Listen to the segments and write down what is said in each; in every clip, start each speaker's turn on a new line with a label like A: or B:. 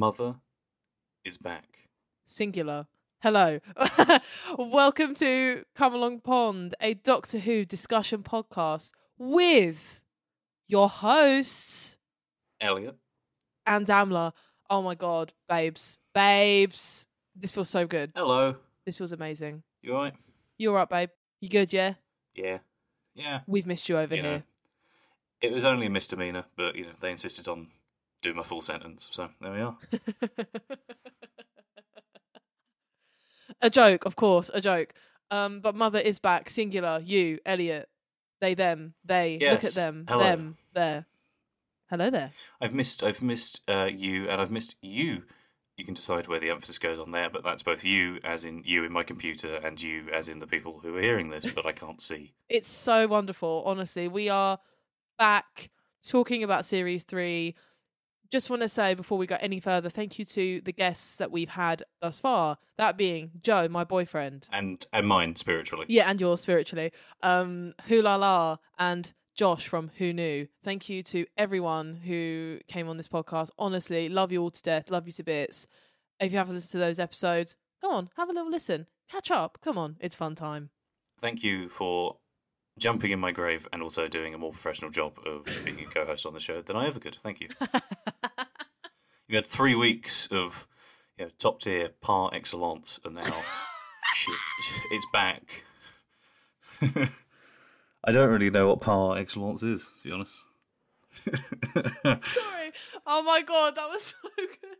A: Mother is back.
B: Singular. Hello. Welcome to Come Along Pond, a Doctor Who discussion podcast with your hosts,
A: Elliott.
B: and Damla. Oh my god, babes. Babes. This feels so good.
A: Hello.
B: This feels amazing.
A: You alright?
B: You alright, babe? You good, yeah?
A: Yeah. Yeah.
B: We've missed you over
A: You know,
B: here.
A: It was only a misdemeanor, but you know, they insisted on doing my full sentence, so there we are.
B: a joke, of course, a joke. Um, but mother is back, singular. You, Elliott, they, them, they. Look at them,
A: Hello.
B: them, there. Hello there.
A: I've missed I've missed uh, you and I've missed you. You can decide where the emphasis goes on there, but that's both you as in you in my computer and you as in the people who are hearing this, but I can't see.
B: It's so wonderful, honestly. We are back talking about series three. Just want to say before we go any further, thank you to the guests that we've had thus far. That being Joe, my boyfriend.
A: And and mine spiritually.
B: Yeah, and yours spiritually. Um, Hula La and Josh from Who Knew. Thank you to everyone who came on this podcast. Honestly, love you all to death. Love you to bits. If you haven't listened to those episodes, come on, have a little listen. Catch up. Come on, it's fun time.
A: Thank you for jumping in my grave and also doing a more professional job of being a co-host on the show than I ever could. Thank you. You had three weeks of you know, top tier par excellence, and now shit, it's back. I don't really know what par excellence is, to be honest.
B: Sorry. Oh my god, that was so good.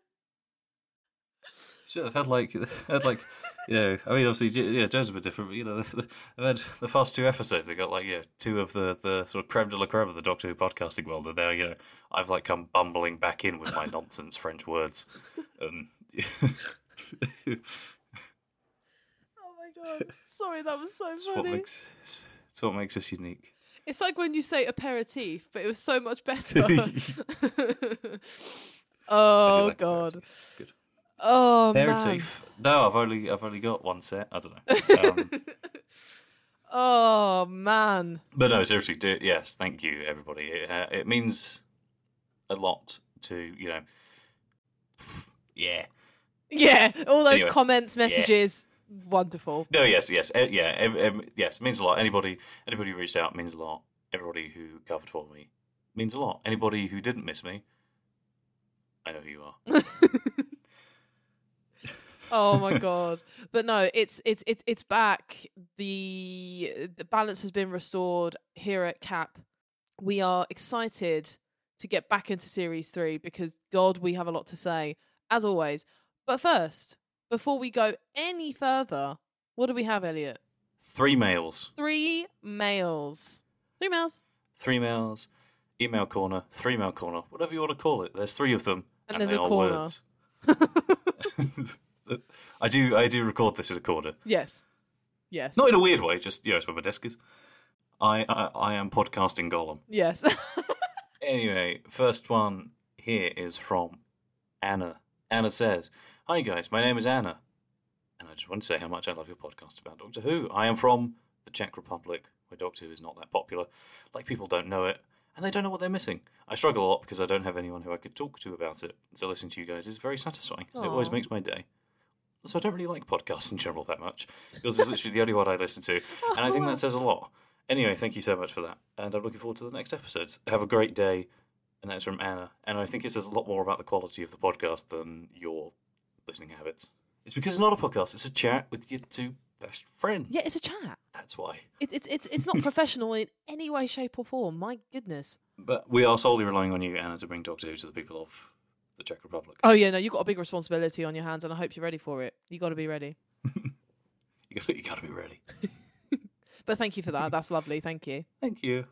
A: I've had like, had like, you know, I mean, obviously, yeah, Jones a bit different, but you know, I've had the first two episodes. They got like, yeah, two of the the sort of creme de la creme of the Doctor Who podcasting world, and now you know, I've like come bumbling back in with my nonsense French words. Um,
B: Oh my god. Sorry, that was so
A: it's what
B: funny.
A: makes it's what makes us unique.
B: It's like when you say aperitif, but it was so much better. Oh
A: like
B: god.
A: it's good.
B: Oh
A: Pair
B: man.
A: teeth. No, I've only I've only got one set. I don't know. Um,
B: Oh man.
A: but no, seriously, do, yes, thank you, everybody. It, uh, it means a lot to you know. Yeah.
B: Yeah, all those
A: Anyway,
B: comments, messages, wonderful.
A: No, yes, yes, eh, yeah, yes. It means a lot. Anybody, anybody who reached out means a lot. Everybody who covered for me means a lot. Anybody who didn't miss me, I know who you are.
B: Oh my god. But no, it's it's it's it's back. The the balance has been restored here at Cap. We are excited to get back into series 3 because god, we have a lot to say as always. But first, before we go any further, what do we have, Elliott?
A: Three mails,
B: Three mails. Three mails.
A: three mails, email corner, three mail corner, whatever you want to call it. There's three of them,
B: And
A: and,
B: there's a corner.
A: I do, I do record this in a corner.
B: Yes. Yes.
A: Not in a weird way, just you know, it's where my desk is. I, I, I am podcasting Gollum.
B: Yes.
A: Anyway, first one here is from Anna. Anna says, Hi guys, my name is Anna. And I just want to say how much I love your podcast about Doctor Who. I am from the Czech Republic, where Doctor Who is not that popular. Like, people don't know it, and they don't know what they're missing. I struggle a lot because I don't have anyone who I could talk to about it. So listening to you guys is very satisfying. It always makes my day. So I don't really like podcasts in general that much. Yours is literally the only one I listen to, and I think that says a lot. Anyway, thank you so much for that, and I'm looking forward to the next episodes. Have a great day, and that's from Anna. And I think it says a lot more about the quality of the podcast than your listening habits. It's because it's not a podcast; it's a chat with your two best friends.
B: yeah, it's a chat.
A: That's why.
B: It, it, it's it's not professional in any way, shape, or form. My goodness.
A: But we are solely relying on you, Anna, to bring Doctor Who to the people of the Czech Republic.
B: Oh yeah, no, you've got a big responsibility on your hands, and I hope you're ready for it. You got to be ready.
A: You got, you got to be ready.
B: But thank you for that. That's lovely. Thank you.
A: Thank you.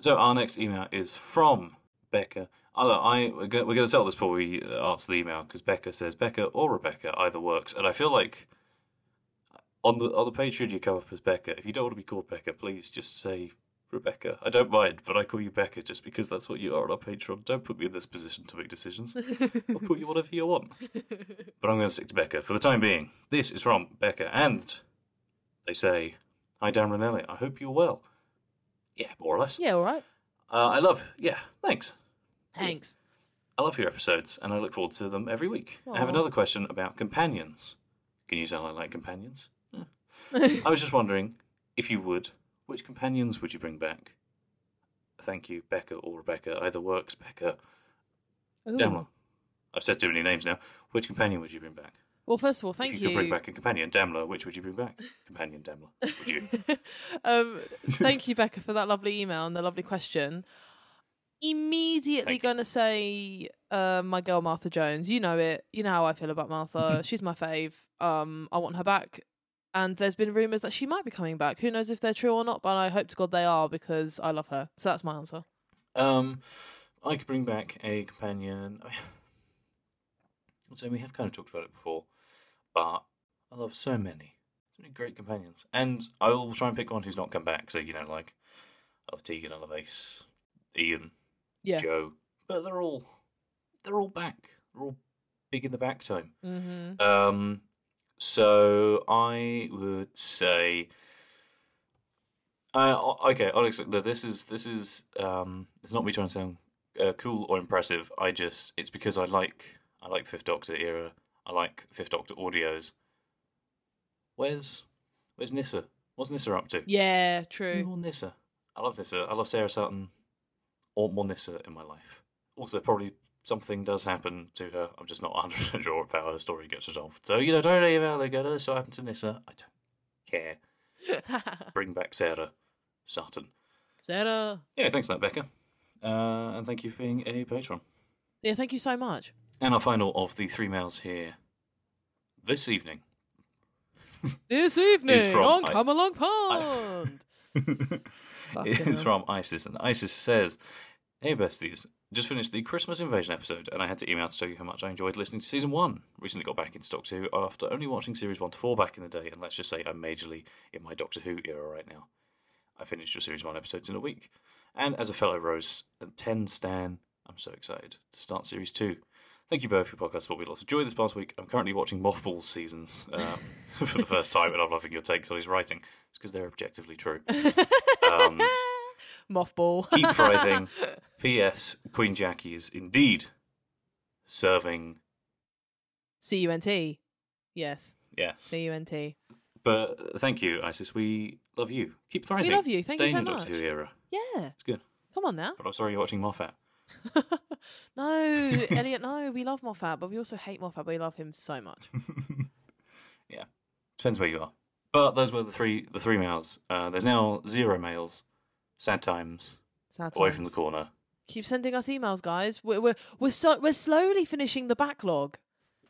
A: So our next email is from Becca. I, I we're going to tell this before we uh, answer the email because Becca says Becca or Rebecca either works, and I feel like on the on the Patreon you come up as Becca. If you don't want to be called Becca, please just say Rebecca. I don't mind, but I call you Becca just because that's what you are on our Patreon. Don't put me in this position to make decisions. I'll call you whatever you want. But I'm going to stick to Becca for the time being. This is from Becca, and they say, "Hi, Dan and Elliott. I hope you're well." Yeah, more or less.
B: Yeah, all right.
A: Uh, I love, yeah, thanks.
B: Thanks.
A: I love your episodes, and I look forward to them every week. I have
B: Aw.
A: another question about companions. Can you tell I like companions? Yeah. I was just wondering, if you would, which companions would you bring back? Thank you, Becca or Rebecca. Either works, Becca.
B: Ooh.
A: Damla. I've said too many names now. Which companion would you bring back?
B: Well, first of all, thank
A: if
B: you.
A: you could bring back a companion, Damla, which would you bring back? Companion would you?
B: um, thank you, Becca, for that lovely email and the lovely question. Immediately going to say uh, my girl Martha Jones. You know it. You know how I feel about Martha. She's my fave. Um, I want her back. And there's been rumours that she might be coming back. Who knows if they're true or not? But I hope to God they are because I love her. So that's my answer.
A: Um, I could bring back a companion. So we have kind of talked about it before, but I love so many, so many great companions, and I will try and pick one who's not come back. So you know, like I love Tegan, I love Ace, Ian,
B: Yeah.
A: Jo, but they're all they're all back. They're all big in the back time.
B: Mm-hmm.
A: Um, so I would say, uh, okay, honestly, this is this is um, it's not me trying to sound uh, cool or impressive. I just it's because I like I like Fifth Doctor era. I like Fifth Doctor audios. Where's where's Nyssa? What's Nyssa up to?
B: Yeah, true.
A: More Nyssa. I love Nyssa. I love Sarah Sutton. Or more Nyssa in my life. Also, probably something does happen to her. I'm just not 100% sure how her story gets resolved. So, you know, don't email and go, oh, this what happened to Nyssa. I don't care. Bring back Sarah Sutton.
B: Sarah.
A: Yeah, thanks for that, Becca. Uh, and thank you for being a patron.
B: Yeah, thank you so much.
A: And our final of the three mails here this evening
B: This evening
A: from-
B: on
A: I-
B: Come Along Pond. Fucking
A: is from Isis, and Isis says, "Hey besties, just finished the Christmas Invasion episode, and I had to email to tell you how much I enjoyed listening to season one. Recently got back into Doctor Who after only watching series one to four back in the day, and let's just say I'm majorly in my Doctor Who era right now. I finished your series one episodes in a week, and as a fellow Rose and ten stan, I'm so excited to start series two. Thank you both for your podcast. What we lots of joy this past week. I'm currently watching Mothballs seasons uh, for the first time, and I'm loving your takes on his writing. It's because they're objectively true. Um,
B: Mothball.
A: keep thriving. P.S. Queen Jackie is indeed serving.
B: C U N T. Yes.
A: Yes,
B: C U N T.
A: but thank you, Isis. We love you. Keep thriving.
B: We love you. Thank
A: Stay
B: you so
A: in the Doctor. Who era.
B: Yeah.
A: It's good.
B: Come on now.
A: But I'm sorry you're watching Moffat.
B: no, Elliot, no. We love Moffat, but we also hate Moffat, but we love him so much.
A: yeah, depends where you are. But those were the three the three males. Uh, there's now zero males. Sad times.
B: Sad
A: Away from the corner.
B: Keep sending us emails, guys. We're we're we're, so, we're slowly finishing the backlog.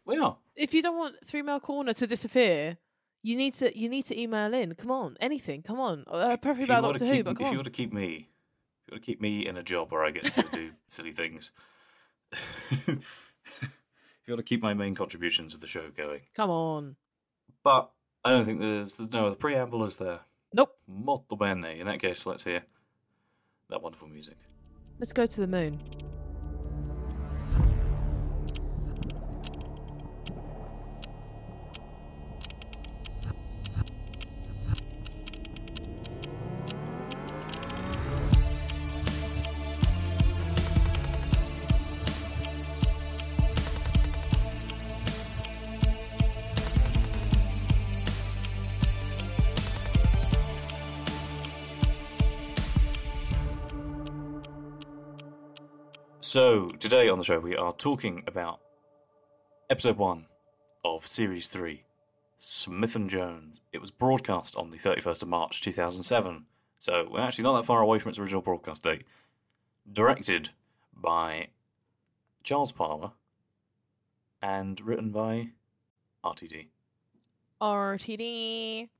A: We are.
B: If you don't want Three Mail Corner to disappear, you need to you need to email in. Come on, anything. Come on. Uh, preferably
A: If you
B: about Doctor Who,
A: keep,
B: but
A: if
B: come
A: you
B: on.
A: want to keep me, if you want to keep me in a job where I get to do silly things. if you want to keep my main contributions to the show going,
B: Come on.
A: but I don't think there's there's no other preamble, is there?
B: Nope.
A: Molto bene. In that case, let's hear that wonderful music.
B: Let's go to the moon.
A: So today on the show we are talking about episode one of series three, Smith and Jones. It was broadcast on the thirty first of March two thousand seven, so we're actually not that far away from its original broadcast date. Directed by Charles Palmer and written by RTD.
B: RTD.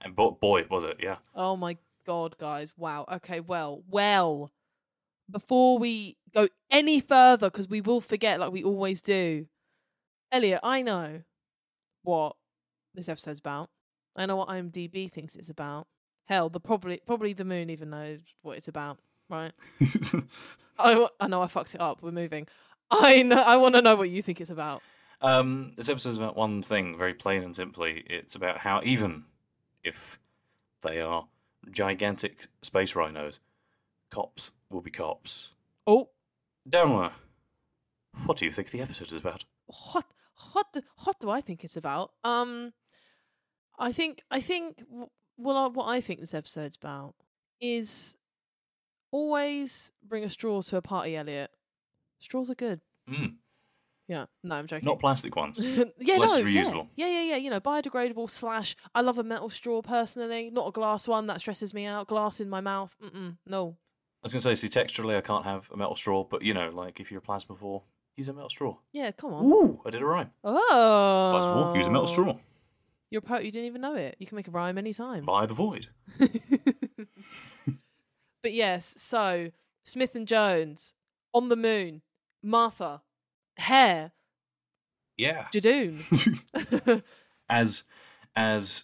A: And bo- boy, was it, yeah.
B: Oh my god, guys. Wow. Okay, well, well. Before we go any further, because we will forget like we always do. Elliott, I know what this episode's about. I know what IMDb thinks it's about. Hell, the probably probably the moon even knows what it's about, right? I, I know I fucked it up. We're moving. I know. I want to know what you think it's about.
A: Um, this episode's about one thing, very plain and simply. It's about how even if they are gigantic space rhinos, cops will be cops.
B: Oh,
A: Downward. What do you think the episode is about?
B: what what what do I think it's about? Um, I think I think w- what I, what I think this episode's about is always bring a straw to a party, Elliott. Straws are good.
A: Mm,
B: Yeah, no, I'm joking.
A: not plastic ones.
B: yeah,
A: less
B: no,
A: reusable.
B: Yeah, yeah, yeah, yeah. You know, biodegradable slash. I love a metal straw personally, not a glass one. That stresses me out. Glass in my mouth. Mm-mm, no.
A: I was going to say, see, texturally, I can't have a metal straw, but you know, like if you're a plasma plasmavore, use a metal straw.
B: Yeah, come on.
A: Ooh, I did a rhyme.
B: Oh,
A: Plasmavore, use a metal straw.
B: You're a poet. You didn't even know it. You can make a rhyme anytime.
A: By the void.
B: but yes, so Smith and Jones on the moon, Martha, hair,
A: Yeah.
B: Judoon.
A: as as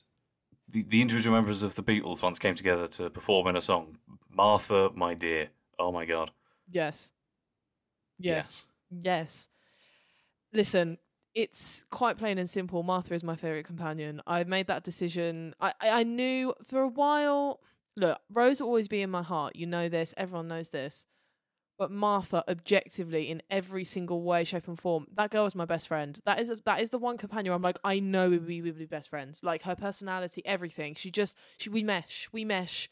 A: the, the individual members of the Beatles once came together to perform in a song, Martha, my dear. Oh my god.
B: yes. Yes. Yes. Listen, it's quite plain and simple. Martha is my favourite companion. I made that decision. I, I I knew for a while. Look, Rose will always be in my heart. You know this. Everyone knows this. But Martha, objectively, in every single way, shape, and form, that girl is my best friend. That is that is the one companion. I'm like, I know we we would be best friends. Like her personality, everything. She just she we mesh, we mesh.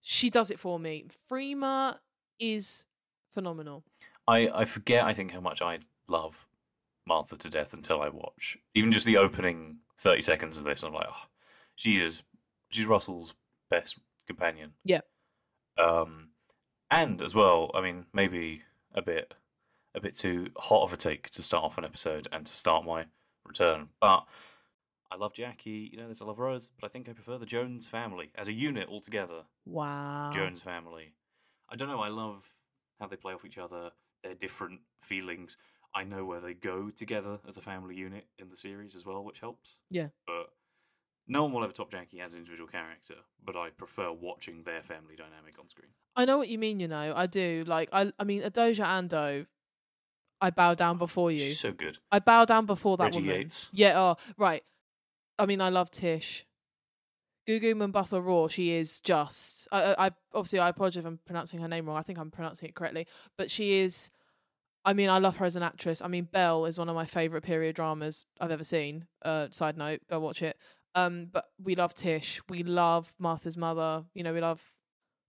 B: She does it for me. Freema is phenomenal.
A: I, I forget, I think, how much I love Martha to death until I watch even just the opening 30 seconds of this. I'm like, oh, she is, she's Russell's best companion.
B: Yeah.
A: Um, and as well, I mean, maybe a bit, a bit too hot of a take to start off an episode and to start my return, but I love Jackie, you know, there's I love Rose, but I think I prefer the Jones family as a unit altogether.
B: Wow.
A: Jones family. I don't know. I love how they play off each other. Their different feelings. I know where they go together as a family unit in the series as well, which helps.
B: Yeah.
A: But no one will ever top Jackie as an individual character. But I prefer watching their family dynamic on screen.
B: I know what you mean, you know. I do. Like I I mean Adjoa Andoh I bow down before you.
A: She's so good.
B: I bow down before that
A: Reggie
B: woman.
A: Yates.
B: Yeah. Oh, right. I mean, I love Tish. Gugu Mbatha Raw. She is just. I, I obviously I apologize if I'm pronouncing her name wrong. I think I'm pronouncing it correctly, but she is. I mean, I love her as an actress. I mean, Belle is one of my favorite period dramas I've ever seen. Uh, side note, go watch it. Um, but we love Tish. We love Martha's mother. You know, we love.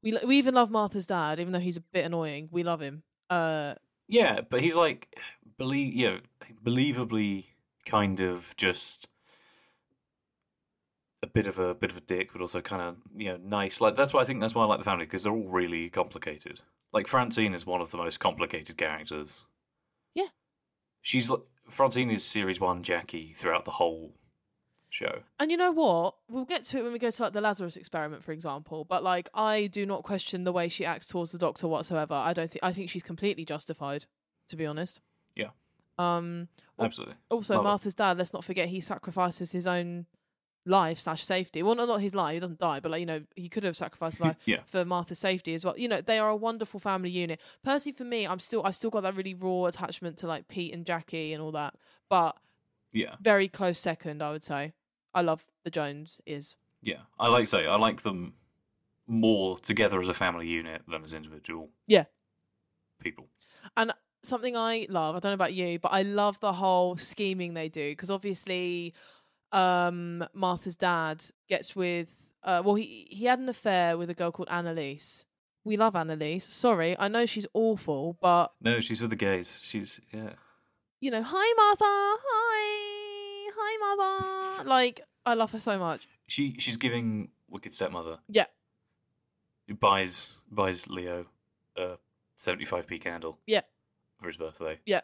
B: We lo- we even love Martha's dad, even though he's a bit annoying. We love him. Uh,
A: Yeah, but he's like, believe, you know, believably kind of just a bit of a bit of a dick, but also kind of you know nice. Like that's why I think that's why I like the family because they're all really complicated. Like Francine is one of the most complicated characters.
B: Yeah.
A: she's like Francine is series one Jackie throughout the whole show.
B: And you know what? We'll get to it when we go to like the Lazarus experiment, for example. But like, I do not question the way she acts towards the Doctor whatsoever. I don't think. I think she's completely justified, to be honest.
A: Yeah.
B: Um. al-
A: Absolutely.
B: Also,
A: Love it.
B: Martha's dad. Let's not forget he sacrifices his own life slash safety. Well, not not his life. He doesn't die, but like you know, he could have sacrificed his life
A: Yeah.
B: for Martha's safety as well. You know, they are a wonderful family unit. Personally, for me, I'm still I still got that really raw attachment to like Pete and Jackie and all that. But
A: Yeah.
B: very close second, I would say. I love the Jones is.
A: Yeah. I like say I like them more together as a family unit than as individual
B: Yeah.
A: people.
B: And something I love, I don't know about you, but I love the whole scheming they do because obviously um Martha's dad gets with uh well he he had an affair with a girl called Annalise. We love Annalise. Sorry, I know she's awful, but
A: No, she's with the gays. She's yeah.
B: you know, hi Martha, hi, hi Martha. like I love her so much.
A: She she's giving Wicked Stepmother.
B: Yeah.
A: Who buys buys Leo a seventy five p candle.
B: Yeah.
A: For his birthday.
B: Yeah.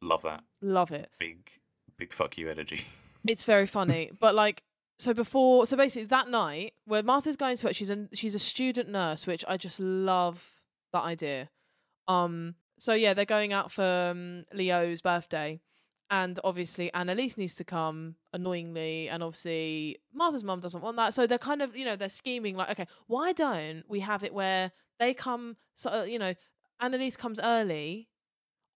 A: Love that.
B: Love it.
A: Big big fuck you energy.
B: It's very funny, but like so before so basically that night where Martha's going to it, she's a she's a student nurse, which I just love that idea. Um so yeah, they're going out for um, Leo's birthday and obviously Annalise needs to come annoyingly and obviously Martha's mum doesn't want that. So they're kind of, you know, they're scheming like, okay, why don't we have it where they come so uh, you know, Annalise comes early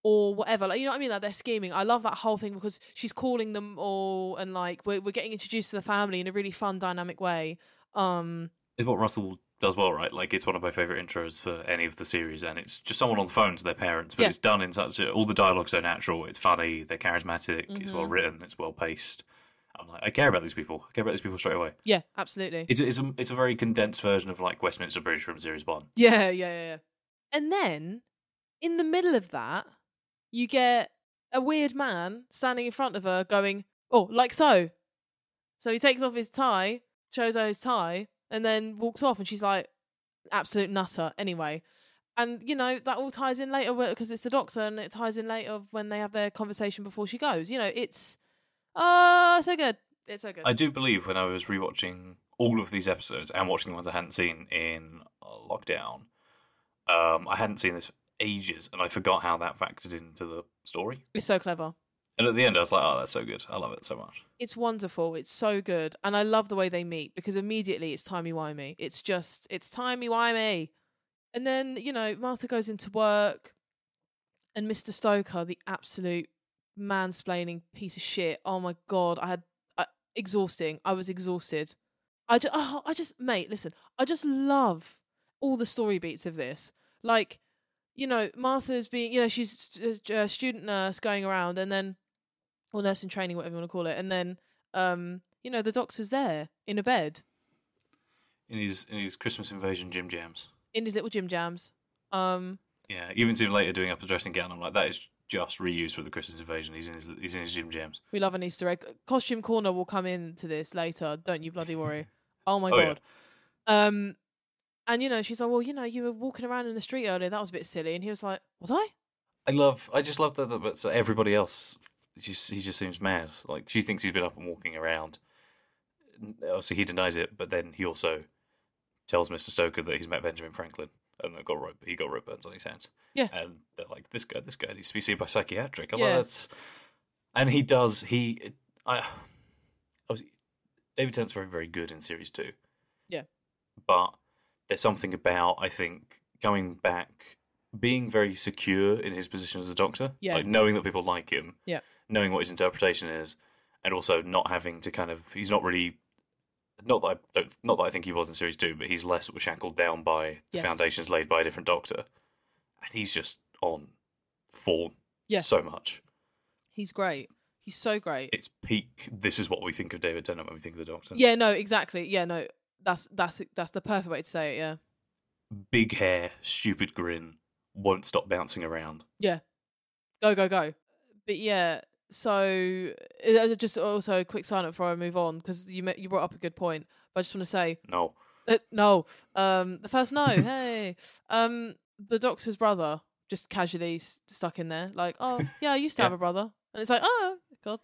B: or whatever. Like you know what I mean? Like they're scheming. I love that whole thing because she's calling them all and like we're we're getting introduced to the family in a really fun, dynamic way. Um
A: It's what Russell does well, right? Like it's one of my favourite intros for any of the series and it's just someone on the phone to their parents, but
B: Yeah.
A: it's done in such a, all the dialogue's so natural, it's funny, they're charismatic, it's
B: Mhm.
A: well written, it's well paced. I'm like, I care about these people. I care about these people straight away.
B: yeah, absolutely.
A: It's a, it's a it's a very condensed version of like Westminster Bridge from series one.
B: Yeah, yeah, yeah, yeah. And then in the middle of that, you get a weird man standing in front of her going, Oh, like so. So he takes off his tie, shows her his tie, and then walks off and she's like, absolute nutter anyway. And you know, that all ties in later because it's the doctor and it ties in later of when they have their conversation before she goes. You know, it's oh so good. It's so good.
A: I do believe when I was rewatching all of these episodes and watching the ones I hadn't seen in uh, lockdown, um, I hadn't seen this ages, and I forgot how that factored into the story.
B: it's so clever.
A: And at the end, I was like, "Oh, that's so good! I love it so much."
B: It's wonderful. It's so good. And I love the way they meet because immediately it's timey wimey. It's just, it's timey wimey. And then, you know, Martha goes into work and Mr. Stoker, the absolute mansplaining piece of shit. Oh my God. I had, uh, exhausting. I was exhausted. I just, oh, I just, mate, listen, I just love all the story beats of this. Like, you know, Martha's being, you know, she's a, a student nurse going around and then, or nurse in training, whatever you want to call it. And then, um, you know, the doctor's there in a bed
A: In his in his Christmas invasion gym jams,
B: in his little gym jams. Um,
A: yeah, even see him later doing up a dressing gown. I'm like, that is just reused for the Christmas invasion. He's in his he's in his gym jams.
B: we love an Easter egg. Costume corner will come into this later. Don't you bloody worry. Oh my
A: Oh, yeah.
B: god. Um, and you know, she's like, well, you know, you were walking around in the street earlier. That was a bit silly. And he was like, was I?
A: I love. I just love that. But so everybody else, just he just seems mad. Like she thinks he's been up and walking around. Obviously, he denies it, but then he also tells Mister Stoker that he's met Benjamin Franklin and that got rope. He got rope burns on his hands.
B: Yeah.
A: and they're like, this guy, this guy needs to be seen by psychiatric. I'm
B: Yeah.
A: like, that's. And he does. He, I, obviously, David Tennant's very very good in series two.
B: Yeah.
A: but there's something about I think coming back being very secure in his position as a doctor.
B: Yeah.
A: Like knowing that people like him.
B: Yeah.
A: Knowing what his interpretation is, and also not having to kind of he's not really not that I don't, not that I think he was in series two, but he's less sort of shackled down by the
B: Yes.
A: foundations laid by a different doctor, and he's just on form
B: Yeah.
A: so much.
B: He's great. He's so great.
A: It's peak. This is what we think of David Tennant when we think of the Doctor.
B: Yeah, no, exactly. Yeah, no, that's that's that's the perfect way to say it. Yeah,
A: Big hair, stupid grin, won't stop bouncing around.
B: yeah, go go go. But yeah, so uh, just also a quick sign up before I move on because you you brought up a good point. But I just want to say
A: No,
B: uh, no. Um, the first no. hey, um, the doctor's brother just casually s- stuck in there, like, oh yeah, I used to have a brother, and it's like, oh god,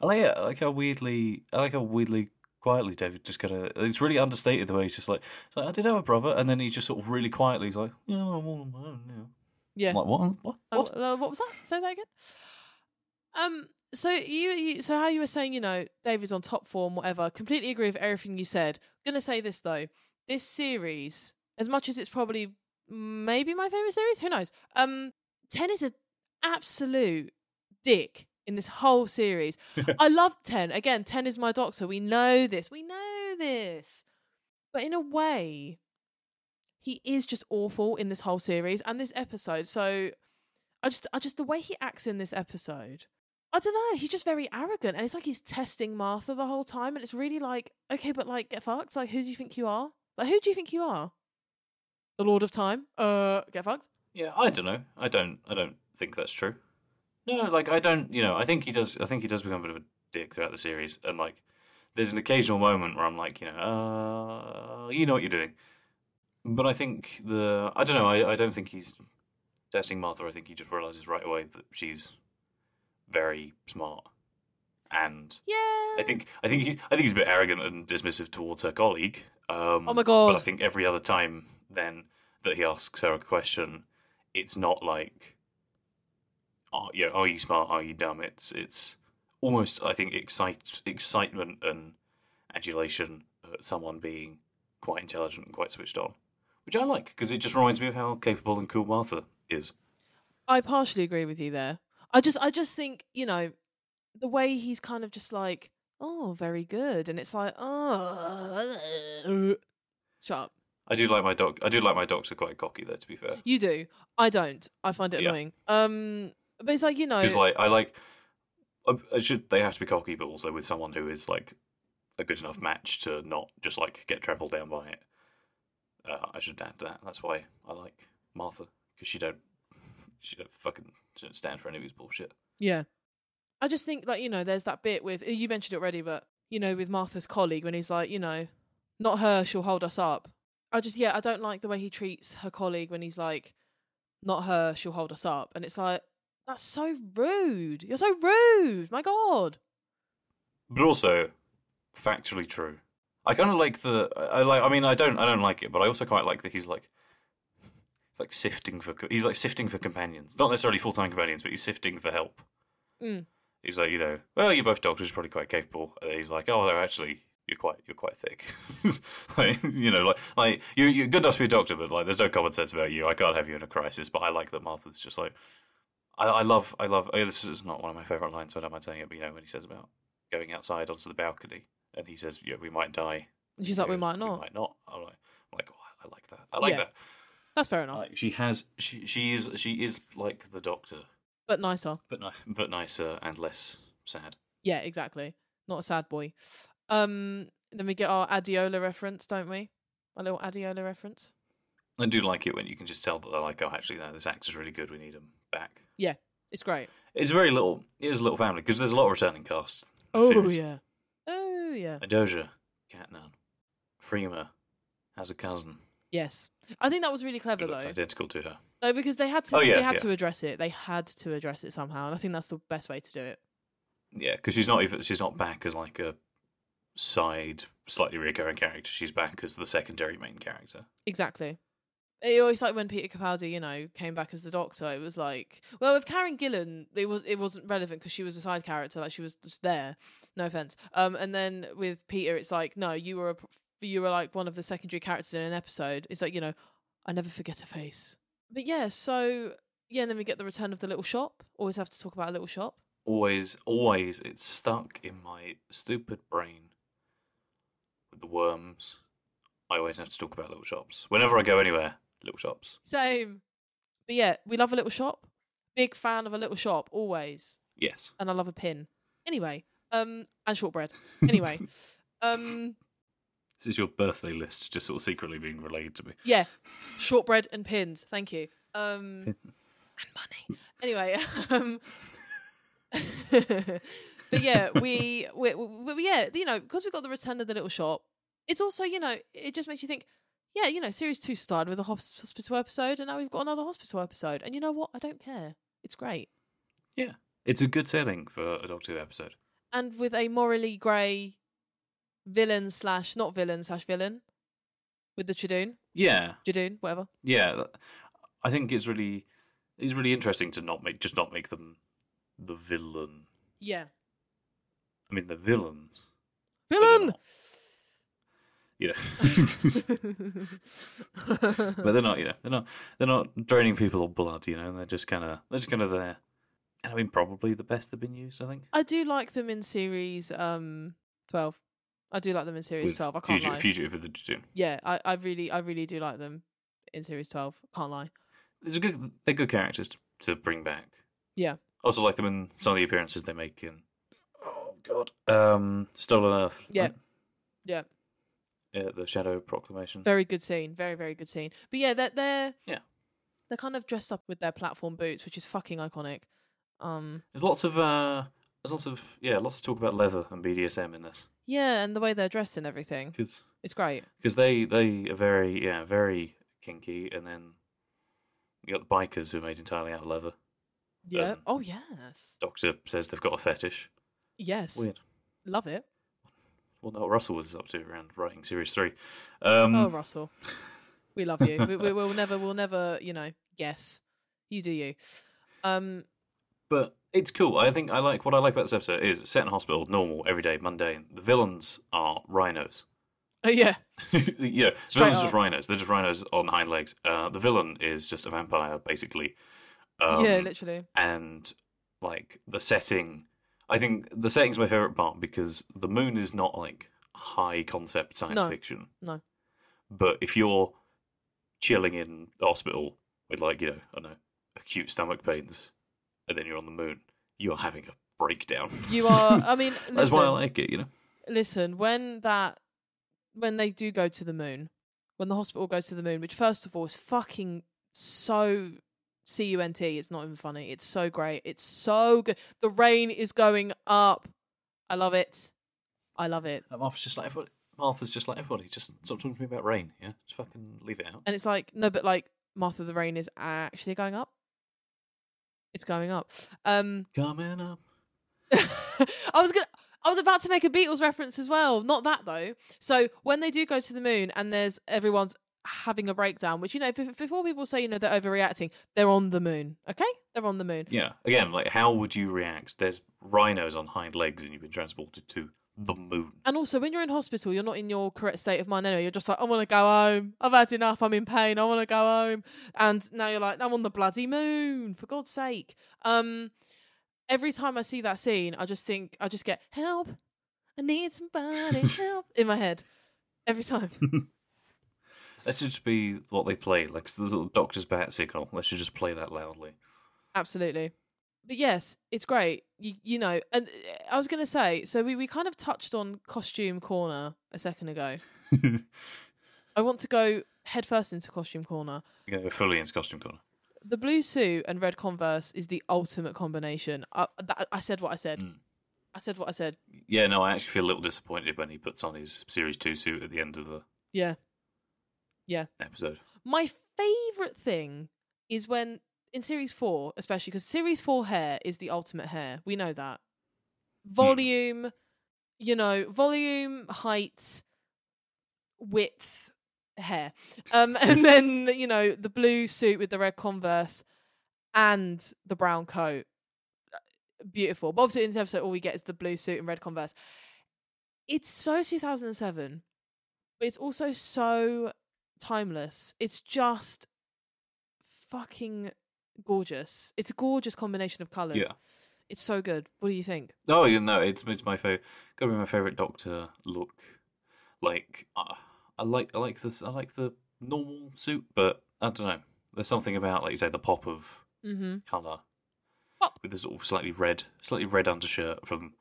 A: I like it. I like how weirdly. I like how weirdly quietly David just kind of. It's really understated the way he's just like, it's like I did have a brother, and then he just sort of really quietly he's like, yeah, I'm all on my own now.
B: yeah.
A: I'm like what? What?
B: Uh,
A: What?
B: uh, what was that? Say that again. Um. So you, you, so how you were saying, you know, David's on top form, whatever. Completely agree with everything you said. gonna say this though, this series, as much as it's probably maybe my favorite series, who knows? Um, Ten is an absolute dick in this whole series. I love Ten. Again, Ten is my doctor. We know this. We know this. But in a way, he is just awful in this whole series and this episode. So I just, I just the way he acts in this episode, I don't know. He's just very arrogant, and it's like he's testing Martha the whole time, and it's really like, okay, but like, get fucked. Like, who do you think you are? Like, who do you think you are? The Lord of Time? Uh, get fucked.
A: Yeah, I don't know. I don't. I don't think that's true. No, like I don't. You know, I think he does. I think he does become a bit of a dick throughout the series, and like, there's an occasional moment where I'm like, you know, uh, you know what you're doing. But I think the. I don't know. I, I don't think he's testing Martha. I think he just realizes right away that she's very smart, and
B: Yeah.
A: I think I think he, I think he's a bit arrogant and dismissive towards her colleague. Um,
B: Oh my God.
A: But I think every other time then that he asks her a question, it's not like, "Are yeah, are you smart? Are you dumb?" It's it's almost I think excite excitement and adulation at someone being quite intelligent and quite switched on, which I like because it just reminds me of how capable and cool Martha is.
B: I partially agree with you there. I just I just think, you know, the way he's kind of just like, oh, very good. And it's like, oh shut up.
A: I do like my doc. I do like my doctor quite cocky though. To be fair.
B: You do. I don't. I find it
A: Yeah.
B: annoying. Um but it's like, you know
A: because like I like I, I should they have to be cocky, but also with someone who is like a good enough match to not just like get trampled down by it. Uh, I should add that. That's why I like Martha because she don't she don't fucking don't stand for any of his bullshit.
B: Yeah. I just think like, you know, there's that bit with you mentioned it already, but you know, with Martha's colleague when he's like, you know, not her, she'll hold us up. I just yeah, I don't like the way he treats her colleague when he's like, not her, she'll hold us up. And it's like, that's so rude. You're so rude. My God.
A: But also factually true. I kind of like the I like. I mean, I don't I don't like it, but I also quite like that he's like like sifting for he's like sifting for companions, not necessarily full time companions, but he's sifting for help.
B: Mm.
A: He's like, you know, well, you're both doctors, you're probably quite capable. And he's like, oh, they're actually you're quite you're quite thick. like, you know, like like you're you're good enough to be a doctor, but like there's no common sense about you. I can't have you in a crisis. But I like that Martha's just like. I, I love, I love. Oh, this is not one of my favorite lines, so I don't mind saying it. But you know, when he says about going outside onto the balcony, and he says, "Yeah, we might die."
B: She's like, we might not.
A: We might not. I'm like, I'm like, oh, I like that. I like
B: Yeah.
A: that.
B: That's fair enough.
A: Like, she has, she she is, she is like the Doctor,
B: but nicer.
A: but ni- but nicer and less sad.
B: Yeah, exactly. Not a sad boy. Um then we get our Adjoa reference, don't we? A little Adjoa reference.
A: I do like it when you can just tell that they're like, oh, actually, no, this actor's really good. We need him back.
B: Yeah, it's great.
A: It's very little. It is a little family because there's a lot of returning cast.
B: Oh
A: series.
B: yeah. Oh yeah.
A: Adjoa, Catnan, Freema has a cousin
B: Yes. I think that was really clever though.
A: identical to her.
B: No, because they had to
A: Oh, yeah,
B: they had
A: yeah.
B: to address it. They had to address it somehow, and I think that's the best way to do it.
A: Yeah, because she's not even she's not back as like a side, slightly recurring character. She's back as the secondary main character.
B: Exactly. It always like when Peter Capaldi, you know, came back as the Doctor. It was like, well, with Karen Gillan, it was it wasn't relevant because she was a side character, like she was just there. No offense. Um, and then with Peter, it's like, no, you were a, you were like one of the secondary characters in an episode. It's like you know, I never forget a face. but yeah, so yeah, and then we get the return of the little shop. Always have to talk about a little shop.
A: Always, always, it's stuck in my stupid brain with the worms. I always have to talk about little shops. Whenever I go anywhere, little shops.
B: Same. But yeah, we love a little shop. Big fan of a little shop, always.
A: Yes.
B: And I love a pin. Anyway, um, and shortbread. Anyway, um,
A: This is your birthday list, just sort of secretly being relayed to me.
B: yeah, shortbread and pins. Thank you. Um, and money. Anyway, um, but yeah, we, we, we, we- yeah, you know, because we got the return of the little shop. It's also, you know, it just makes you think. Yeah, you know, series two started with a hos- hospital episode, and now we've got another hospital episode. And you know what? I don't care. It's great.
A: Yeah. It's a good setting for a Doctor Who episode.
B: and with a morally grey villain slash not villain slash villain with the Judoon,
A: Yeah.
B: Judoon, whatever.
A: Yeah. I think it's really it's really interesting to not make just not make them the villain.
B: Yeah,
A: I mean, the villains.
B: villain.
A: You know, but they're not. You know, they're not. They're not draining people of blood. You know, they're just kind of. They're just kind of there. And I mean, probably the best they've been used. I think.
B: I do like them in series um twelve. I do like them in series twelve. I can't
A: Fugitive,
B: lie.
A: Fugitive with the Judoon.
B: Yeah, I, I really I really do like them in series twelve. Can't lie.
A: It's a good. They're good characters to, to bring back.
B: Yeah.
A: Also like them in some of the appearances they make in. Oh God. Um, Stolen Earth.
B: Yeah.
A: right?
B: Yeah,
A: Yeah, the Shadow Proclamation.
B: very good scene. Very very good scene. But yeah, they're they're
A: Yeah.
B: they're kind of dressed up with their platform boots, which is fucking iconic. Um,
A: There's lots of uh, there's lots of yeah, lots of talk about leather and BDSM in this
B: yeah, and the way they're dressed and everything,
A: because
B: it's great.
A: Because they they are very yeah very kinky, and then you got the bikers who are made entirely out of leather.
B: Yeah.
A: Um,
B: oh yes.
A: Doctor says they've got a fetish.
B: Yes.
A: Weird.
B: Love it.
A: Well, no, Russell was up to around writing series three. Um,
B: oh, Russell, we love you. we, we, we'll never, we'll never, you know, guess. You do you. Um,
A: But it's cool. I think I like what I like about this episode is it's set in a hospital, normal, everyday, mundane. The villains are rhinos.
B: oh yeah,
A: yeah, the
B: Straight
A: villains are
B: up.
A: just rhinos. They're just rhinos on hind legs. Uh, the villain is just a vampire, basically. Um,
B: yeah, literally.
A: and like the setting, I think the setting's my favorite part because the moon is not like high concept science
B: No.
A: fiction.
B: No.
A: But if you're chilling in the hospital with like you know I don't know acute stomach pains, and then you're on the moon, you are having a breakdown.
B: You are. I mean,
A: That's why I like it. You know.
B: listen. When that, when they do go to the moon, when the hospital goes to the moon, which first of all is fucking so C U N T. It's not even funny. It's so great. It's so good. The rain is going up. I love it. I love it.
A: And Martha's just like everybody. Martha's just like everybody. Just stop talking to me about rain. Yeah, just fucking leave it out.
B: And it's like, no, but like Martha the Rain is actually going up. It's going up. Um
A: Coming up.
B: I was gonna I was about to make a Beatles reference as well. Not that though. So when they do go to the moon and there's everyone's having a breakdown, which you know, before people say, you know, they're overreacting, they're on the moon. Okay? They're on the moon.
A: Yeah. Again, like how would you react? There's rhinos on hind legs, and you've been transported to the moon.
B: And also when you're in hospital, you're not in your correct state of mind anyway. You're just like, I wanna go home. I've had enough, I'm in pain, I wanna go home. And now you're like, I'm on the bloody moon, for God's sake. Um every time I see that scene, I just think I just get help. I need somebody help in my head. Every time.
A: That should just be what they play. Like the little doctor's bat signal. They should just play that loudly.
B: Absolutely. But yes, it's great. You you know, and uh, I was going to say, so we, we kind of touched on costume corner a second ago. I want to go headfirst into costume corner.
A: Fully into costume corner.
B: The blue suit and red Converse is the ultimate combination. I, that, I said what I said.
A: Mm.
B: I said what I said.
A: Yeah, no, I actually feel a little disappointed when he puts on his series two suit at the end of the
B: Yeah. Yeah.
A: episode.
B: My favorite thing is when in series four, especially because series four hair is the ultimate hair. We know that. Volume, you know, volume, height, width, hair. Um, and then, you know, the blue suit with the red Converse and the brown coat. Beautiful. But obviously in this episode all we get is the blue suit and red Converse. It's so 2007, but it's also so timeless. It's just fucking gorgeous. It's a gorgeous combination of colours.
A: Yeah.
B: It's so good. What do you think?
A: Oh, you know, it's it's my favorite. Gotta be my favorite Doctor look. Like, uh, I like I like this. I like the normal suit, but I don't know. There's something about, like you say, the pop of
B: Mm-hmm.
A: color with the sort of slightly red, slightly red undershirt from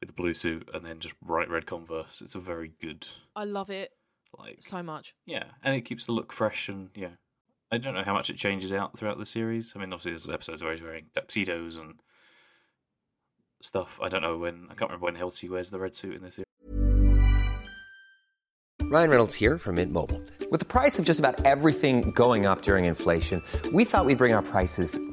A: with the blue suit, and then just bright red Converse. It's a very good,
B: I love it
A: like,
B: so much.
A: yeah, and it keeps the look fresh and yeah. I don't know how much it changes out throughout the series. I mean, obviously, there's episodes where he's wearing tuxedos and stuff. I don't know when. I can't remember when Helsi wears the red suit in this series.
C: Ryan Reynolds here from Mint Mobile. With the price of just about everything going up during inflation, we thought we'd bring our prices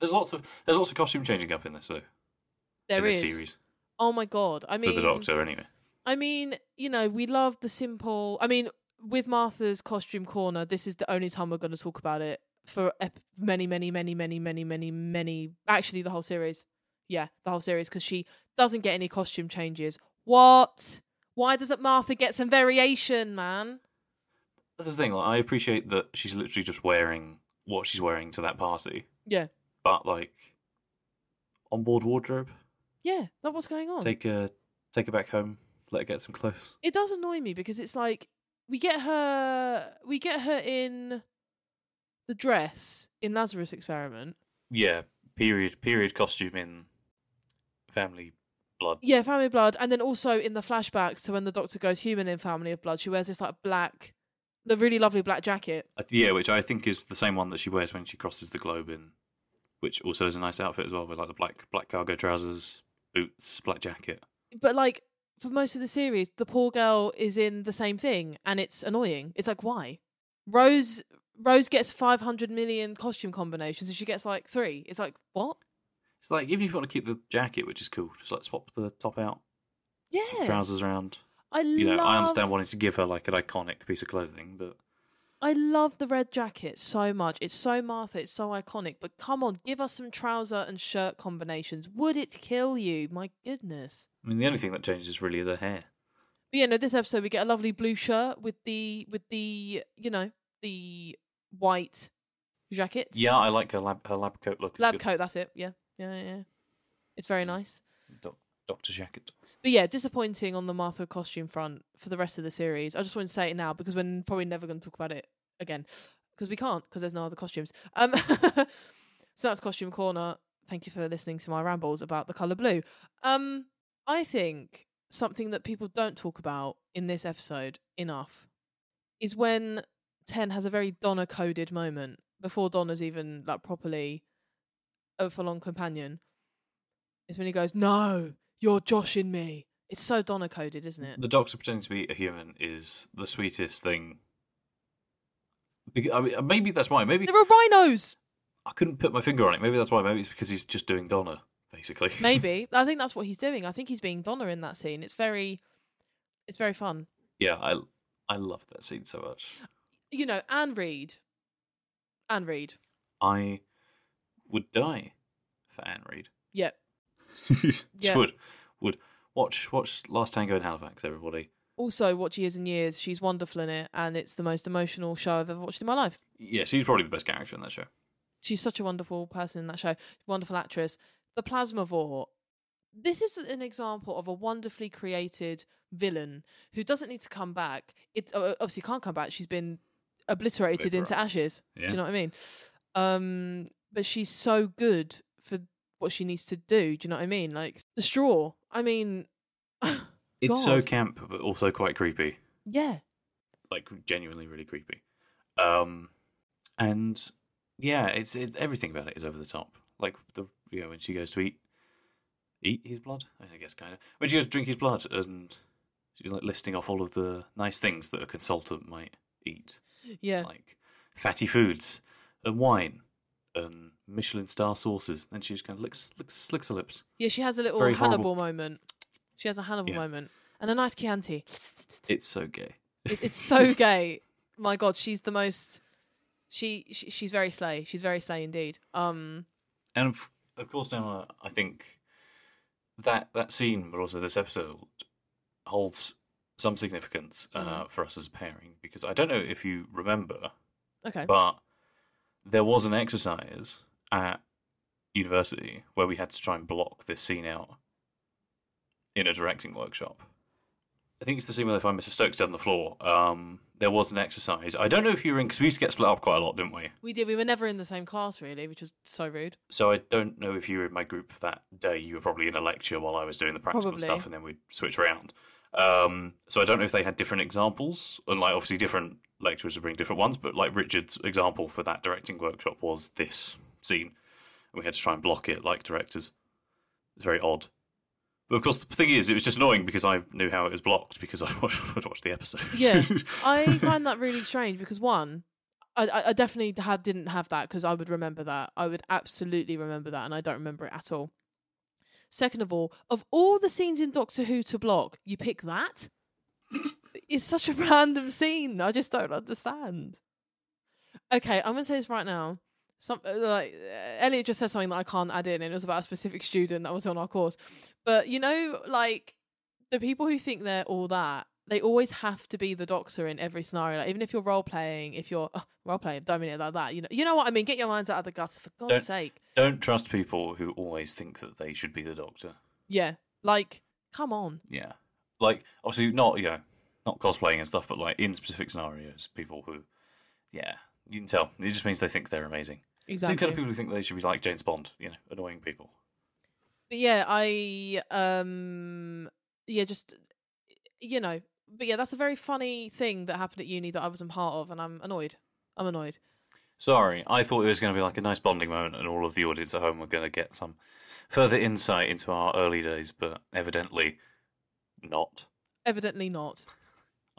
A: There's lots of there's lots of costume changing up in this though.
B: There
A: in
B: is.
A: this series
B: Oh my god! I mean,
A: for the Doctor anyway.
B: I mean, you know, we love the simple. I mean, with Martha's costume corner, this is the only time we're going to talk about it for ep- many, many, many, many, many, many, many. Actually, the whole series. Yeah, the whole series because she doesn't get any costume changes. What? Why doesn't Martha get some variation, man?
A: That's the thing. Like, I appreciate that she's literally just wearing what she's wearing to that party,
B: Yeah,
A: but like on board wardrobe,
B: yeah. that what's going on.
A: take her take her back home, let her get some clothes.
B: it does annoy me because it's like we get her we get her in the dress in Lazarus experiment.
A: Yeah, period period costume in Family Blood.
B: Yeah, Family Blood, and then also in the flashbacks to when the Doctor goes human in Family of Blood, she wears this like black, the really lovely black jacket.
A: Yeah, which I think is the same one that she wears when she crosses the globe in, which also is a nice outfit as well, with like the black black cargo trousers, boots, black jacket.
B: But like for most of the series, the poor girl is in the same thing, and it's annoying. It's like why? Rose Rose gets five hundred million costume combinations, and she gets like three. It's like what?
A: It's like even if you want to keep the jacket, which is cool, just like swap the top out,
B: Yeah,
A: trousers around.
B: I
A: You know,
B: love.
A: I understand wanting to give her like an iconic piece of clothing, but
B: I love the red jacket so much. It's so Martha. It's so iconic. But come on, give us some trouser and shirt combinations. Would it kill you? My goodness.
A: I mean the only thing that changes really is really the hair.
B: But yeah, no. This episode we get a lovely blue shirt with the with the you know the white jacket.
A: Yeah, I like her lab her lab coat look.
B: lab
A: good.
B: coat. That's it. Yeah, yeah, yeah. yeah. It's very nice.
A: Doc- Doctor jacket.
B: But yeah, disappointing on the Martha costume front for the rest of the series. I just want to say it now because we're probably never going to talk about it again because we can't because there's no other costumes. Um, so that's costume corner. Thank you for listening to my rambles about the color blue. Um, I think something that people don't talk about in this episode enough is when Ten has a very Donna coded moment before Donna's even like properly a full on companion. Is when he goes, "No, you're joshing me." It's so Donna coded, isn't it?
A: The Doctor pretending to be a human is the sweetest thing. Bec- I mean, maybe that's why. Maybe
B: There are rhinos.
A: I couldn't put my finger on it. Maybe that's why. Maybe it's because he's just doing Donna, basically.
B: Maybe I think that's what he's doing. I think he's being Donna in that scene. It's very, it's very fun.
A: yeah, I I love that scene so much.
B: You know, Anne Reid. Anne Reid.
A: I would die for Anne Reid.
B: Yep.
A: Just
B: Yeah.
A: would would watch watch Last Tango in Halifax. Everybody.
B: Also, watch Years and Years. She's wonderful in it, and it's the most emotional show I've ever watched in my life.
A: Yeah, she's probably the best character in that show.
B: She's such a wonderful person in that show. Wonderful actress. The Plasmavore. This is an example of a wonderfully created villain who doesn't need to come back. It uh, obviously can't come back. She's been obliterated into
A: Vaporized.
B: ashes. Do you know what I mean? Um, but she's so good for what she needs to do. Do you know what I mean? Like the straw. I mean,
A: It's so camp, but also quite creepy.
B: yeah,
A: Like genuinely really creepy. Um, and yeah, it's it, everything about it is over the top. Like the you know when she goes to eat eat his blood, I guess kind of when she goes to drink his blood, and she's like listing off all of the nice things that a consultant might eat,
B: yeah.
A: like fatty foods and wine and Michelin star sauces. And she just kind of licks licks licks her lips.
B: Yeah, she has a little
A: Very
B: Hannibal
A: horrible.
B: moment. She has a Hannibal
A: Yeah.
B: moment and a nice Chianti.
A: It's so gay.
B: It, it's so gay. My God, she's the most. She, she she's very slay. She's very slay indeed. Um,
A: And of, of course, now uh, I think that that scene, but also this episode, holds some significance uh, for us as a pairing because I don't know if you remember,
B: okay.
A: but there was an exercise at university where we had to try and block this scene out in a directing workshop. I think it's the scene where they find Mr. Stokes dead on the floor. Um, there was an exercise. I don't know if you were in because we used to get split up quite a lot, didn't we?
B: we did. We were never in the same class really, which was so rude.
A: So I don't know if you were in my group for that day. You were probably in a lecture while I was doing the practical
B: Probably.
A: stuff, and then we'd switch around. Um, so I don't know if they had different examples, and like obviously different lecturers would bring different ones. But like Richard's example for that directing workshop was this scene, and we had to try and block it like directors. It's very odd. But of course, the thing is, it was just annoying because I knew how it was blocked because I watched, I'd watched the episode.
B: Yeah, I find that really strange because one, I, I I definitely had didn't have that because I would remember that. I would absolutely remember that, and I don't remember it at all. Second of all, of all the scenes in Doctor Who to block, you pick that. It's such a random scene. I just don't understand. Okay, I'm gonna say this right now. Some uh, like uh, Elliot just said something that I can't add in, and it was about a specific student that was on our course. But you know, like the people who think they're all that, they always have to be the doctor in every scenario. Like, even if you're role playing, if you're oh, role playing, don't mean it like that. You know, you know what I mean. Get your minds out of the gutter for God's
A: Don't-
B: sake.
A: don't trust people who always think that they should be the doctor.
B: Yeah, like come on.
A: Yeah. Like, obviously, not, you know, not cosplaying and stuff, but like in specific scenarios, people who, yeah, you can tell. It just means they think they're amazing. Same
B: Exactly.
A: kind of people who think they should be like James Bond, you know, annoying people.
B: But yeah, I um yeah, just you know, but yeah, that's a very funny thing that happened at uni that I wasn't part of, and I'm annoyed. I'm annoyed.
A: Sorry, I thought it was going to be like a nice bonding moment and all of the audience at home were going to get some further insight into our early days, but evidently not.
B: Evidently not.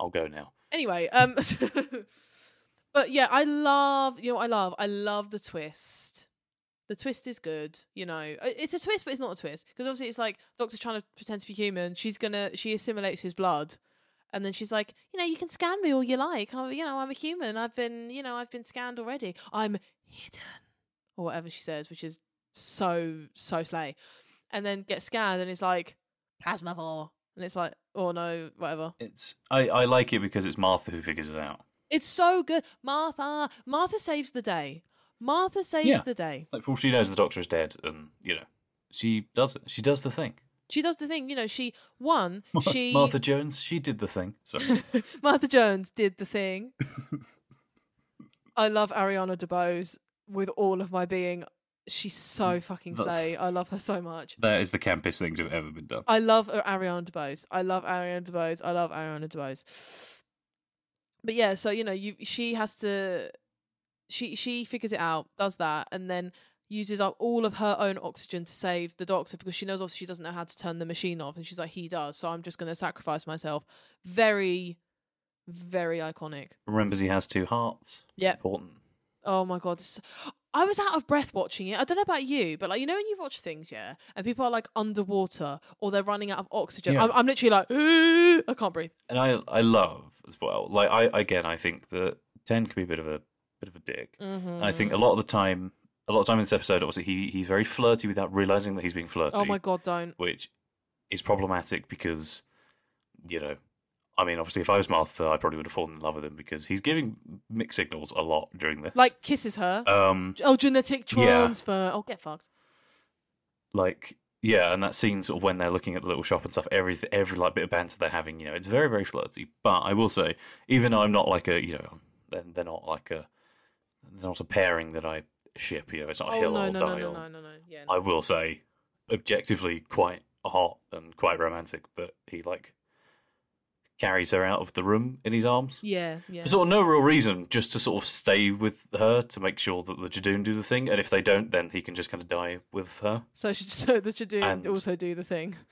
A: I'll go now.
B: Anyway, um But yeah, I love you know I love? I love the twist. The twist is good, you know. It's a twist, but it's not a twist because obviously it's like Doctor's trying to pretend to be human. She's gonna she assimilates his blood, and then she's like, you know, you can scan me all you like. I, you know, I'm a human. I've been, you know, I've been scanned already. I'm hidden, or whatever she says, which is so so slay. And then gets scanned, and it's like plasmavore, and it's like, oh no, whatever.
A: It's I, I like it because it's Martha who figures it out.
B: It's so good. Martha. Martha saves the day. Martha saves
A: Yeah.
B: the day.
A: Like, for all she knows, the doctor is dead, and, you know, she does it. She does the thing.
B: She does the thing, you know, she one, she
A: Martha Jones, she did the thing. Sorry.
B: Martha Jones did the thing. I love Ariana DeBose with all of my being. She's so mm. fucking
A: That's-
B: slay. I love her so much.
A: that is the campest thing to have ever been done.
B: I love Ariana DeBose. I love Ariana DeBose. I love Ariana DeBose. But yeah, so you know, you she has to she she figures it out, does that, and then uses up all of her own oxygen to save the doctor because she knows also she doesn't know how to turn the machine off and she's like he does so i'm just going to sacrifice myself very very iconic
A: Remembers he has two hearts.
B: Yeah.
A: Important.
B: Oh my god, this... I was out of breath watching it. I don't know about you, but like you know when you watch things, yeah, and people are like underwater or they're running out of oxygen.
A: Yeah.
B: I'm, I'm literally like, I can't breathe.
A: And I I love as well. Like I again I think that Ten can be a bit of a bit of a dick.
B: Mm-hmm.
A: And I think a lot of the time a lot of time in this episode obviously he he's very flirty without realizing that he's being flirty.
B: Oh my god, don't.
A: Which is problematic because you know I mean, obviously, if I was Martha, I probably would have fallen in love with him because he's giving mixed signals a lot during this.
B: Like kisses her.
A: um,
B: oh, genetic
A: yeah.
B: transfer. Oh, get fucked.
A: like yeah, and that scene sort of when they're looking at the little shop and stuff, every every like bit of banter they're having, you know, it's very very flirty. But I will say, even though I'm not like a you know, they're, they're not like a they're not a pairing that I ship. You know, it's not a
B: Oh
A: hill
B: no
A: I'll
B: no
A: die
B: no no no no no. Yeah.
A: I will say, objectively, quite hot and quite romantic that he like carries her out of the room in his arms.
B: Yeah yeah.
A: For sort of no real reason, just to sort of stay with her to make sure that the Judoon do the thing, and if they don't, then he can just kind of die with her.
B: So she so the Judoon
A: And-
B: also do the thing.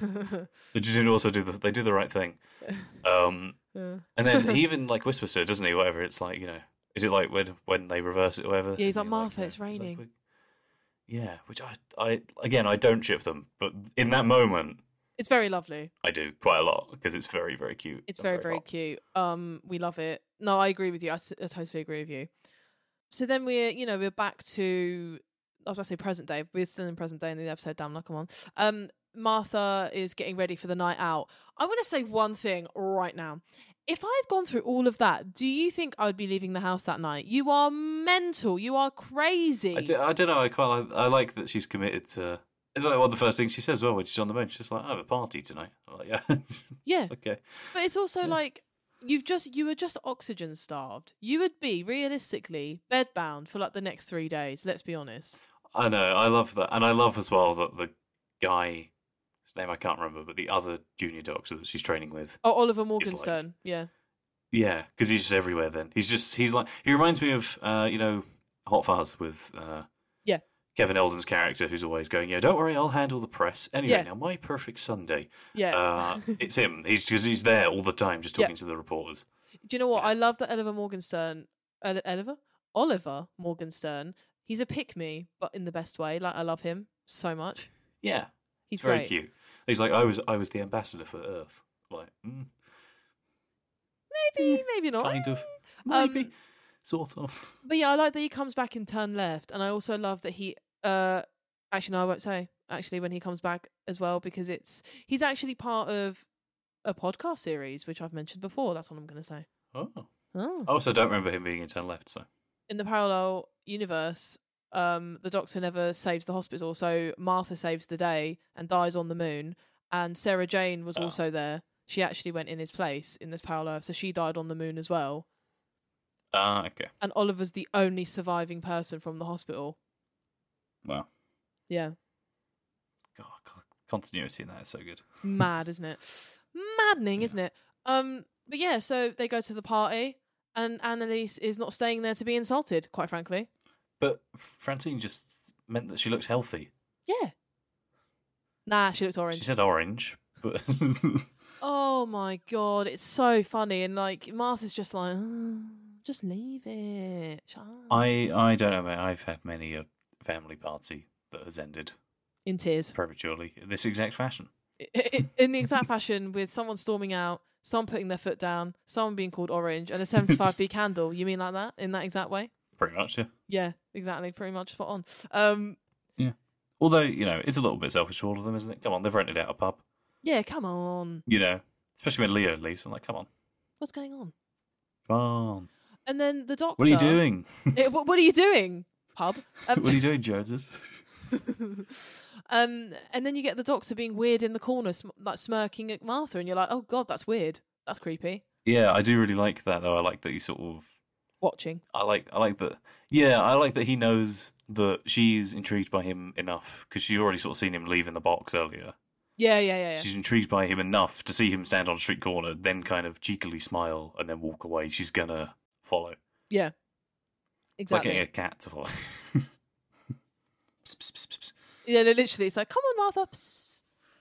A: The Judoon also do the they do the right thing. Um,
B: Yeah.
A: and then he even like whispers to her, doesn't he? Whatever it's like, you know, is it like when when they reverse it, or whatever?
B: Yeah, he's like, "Martha,
A: know,
B: it's
A: he's like,
B: raining."
A: Yeah, which I I again I don't ship them, but in that moment
B: It's very lovely.
A: I do quite a lot because it's very very cute.
B: It's
A: and
B: very very cute. Um, we love it. No, I agree with you. I, t- I totally agree with you. So then we're you know we're back to I was gonna say present day. We're still in present day in the episode. Damn, like come on. Um, Martha is getting ready for the night out. I want to say one thing right now. If I had gone through all of that, do you think I would be leaving the house that night? You are mental. You are crazy.
A: I, do, I don't know. I quite like, I like that she's committed to. It's like one of the first things she says. Well, when she's on the bench, she's like, "I have a party tonight." I'm like, yeah,
B: Yeah.
A: okay.
B: But it's also like you've just you were just oxygen starved. You would be realistically bedbound for like the next three days. Let's be honest.
A: I know. I love that, and I love as well that the guy, his name I can't remember, but the other junior doctor that she's training with.
B: Oh, Oliver
A: like-
B: Morgenstern. yeah.
A: Yeah, because he's just everywhere. Then he's just he's like he reminds me of uh, you know Hot Fuzz with uh,
B: Yeah.
A: Kevin Eldon's character, who's always going, "Yeah, don't worry, I'll handle the press." Anyway,
B: Yeah.
A: now my perfect Sunday.
B: Yeah.
A: Uh, it's him. He's because he's there all the time, just
B: Yeah.
A: talking to the reporters.
B: Do you know what? I love that Oliver Morgenstern. Oli- Oliver? Oliver Morgenstern. He's a pick me, but in the best way. Like I love him so much.
A: Yeah,
B: He's
A: very
B: great.
A: cute. He's like, I was I was the ambassador for Earth. Like, mm,
B: Maybe, maybe not.
A: kind of,
B: Um,
A: maybe, sort of.
B: But yeah, I like that he comes back and turn left, and I also love that he. Uh Actually, no, I won't say. Actually, when he comes back as well, because it's he's actually part of a podcast series, which I've mentioned before. That's what I'm going to say.
A: Oh,
B: Oh.
A: I also don't remember him being in Turn Left. So
B: In the parallel universe, um, the Doctor never saves the hospital, so Martha saves the day and dies on the moon, and Sarah Jane was
A: Oh.
B: also there. She actually went in his place in this parallel, so she died on the moon as well.
A: ah, okay,
B: And Oliver's the only surviving person from the hospital.
A: Well,
B: Yeah.
A: God, continuity in that is so good.
B: mad, isn't it? Maddening, isn't it? Um, but yeah, so they go to the party, and Annalise is not staying there to be insulted. Quite frankly,
A: But Francine just meant that she looked healthy.
B: yeah. Nah, she looked orange.
A: She said orange, but
B: Oh my god, it's so funny, and like Martha's just like, "Oh, just leave it.
A: I I don't know. Mate. I've had many a family party that has ended
B: in tears.
A: prematurely in this exact fashion.
B: In the exact fashion with someone storming out, someone putting their foot down, someone being called orange, and a 75p candle. You mean like that? In that exact way?
A: Pretty much, yeah.
B: Yeah, exactly. Pretty much spot on. Um, yeah.
A: Although you know, it's a little bit selfish for all of them, isn't it? Come on, they've rented out a pub.
B: yeah, come on.
A: You know, especially when Leo leaves. I'm like, come on,
B: What's going on?
A: come on.
B: And then the doctor.
A: What are you doing?
B: Eh, what, what are you doing, pub? Um,
A: what are you doing, Joneses?
B: um, and then you get the doctor being weird in the corner, sm- like smirking at Martha, and you're like, oh god, that's weird. That's creepy.
A: yeah, I do really like that though. I like that you sort of
B: Watching.
A: I like I like that. Yeah, I like that he knows that she's intrigued by him enough because she already sort of seen him leave in the box earlier.
B: Yeah, yeah, yeah. yeah.
A: She's intrigued by him enough to see him stand on a street corner, then kind of cheekily smile and then walk away. She's gonna follow.
B: yeah.
A: It's like getting a cat to follow. Psst, psst, psst.
B: Yeah, no, literally, it's like, come on, Martha.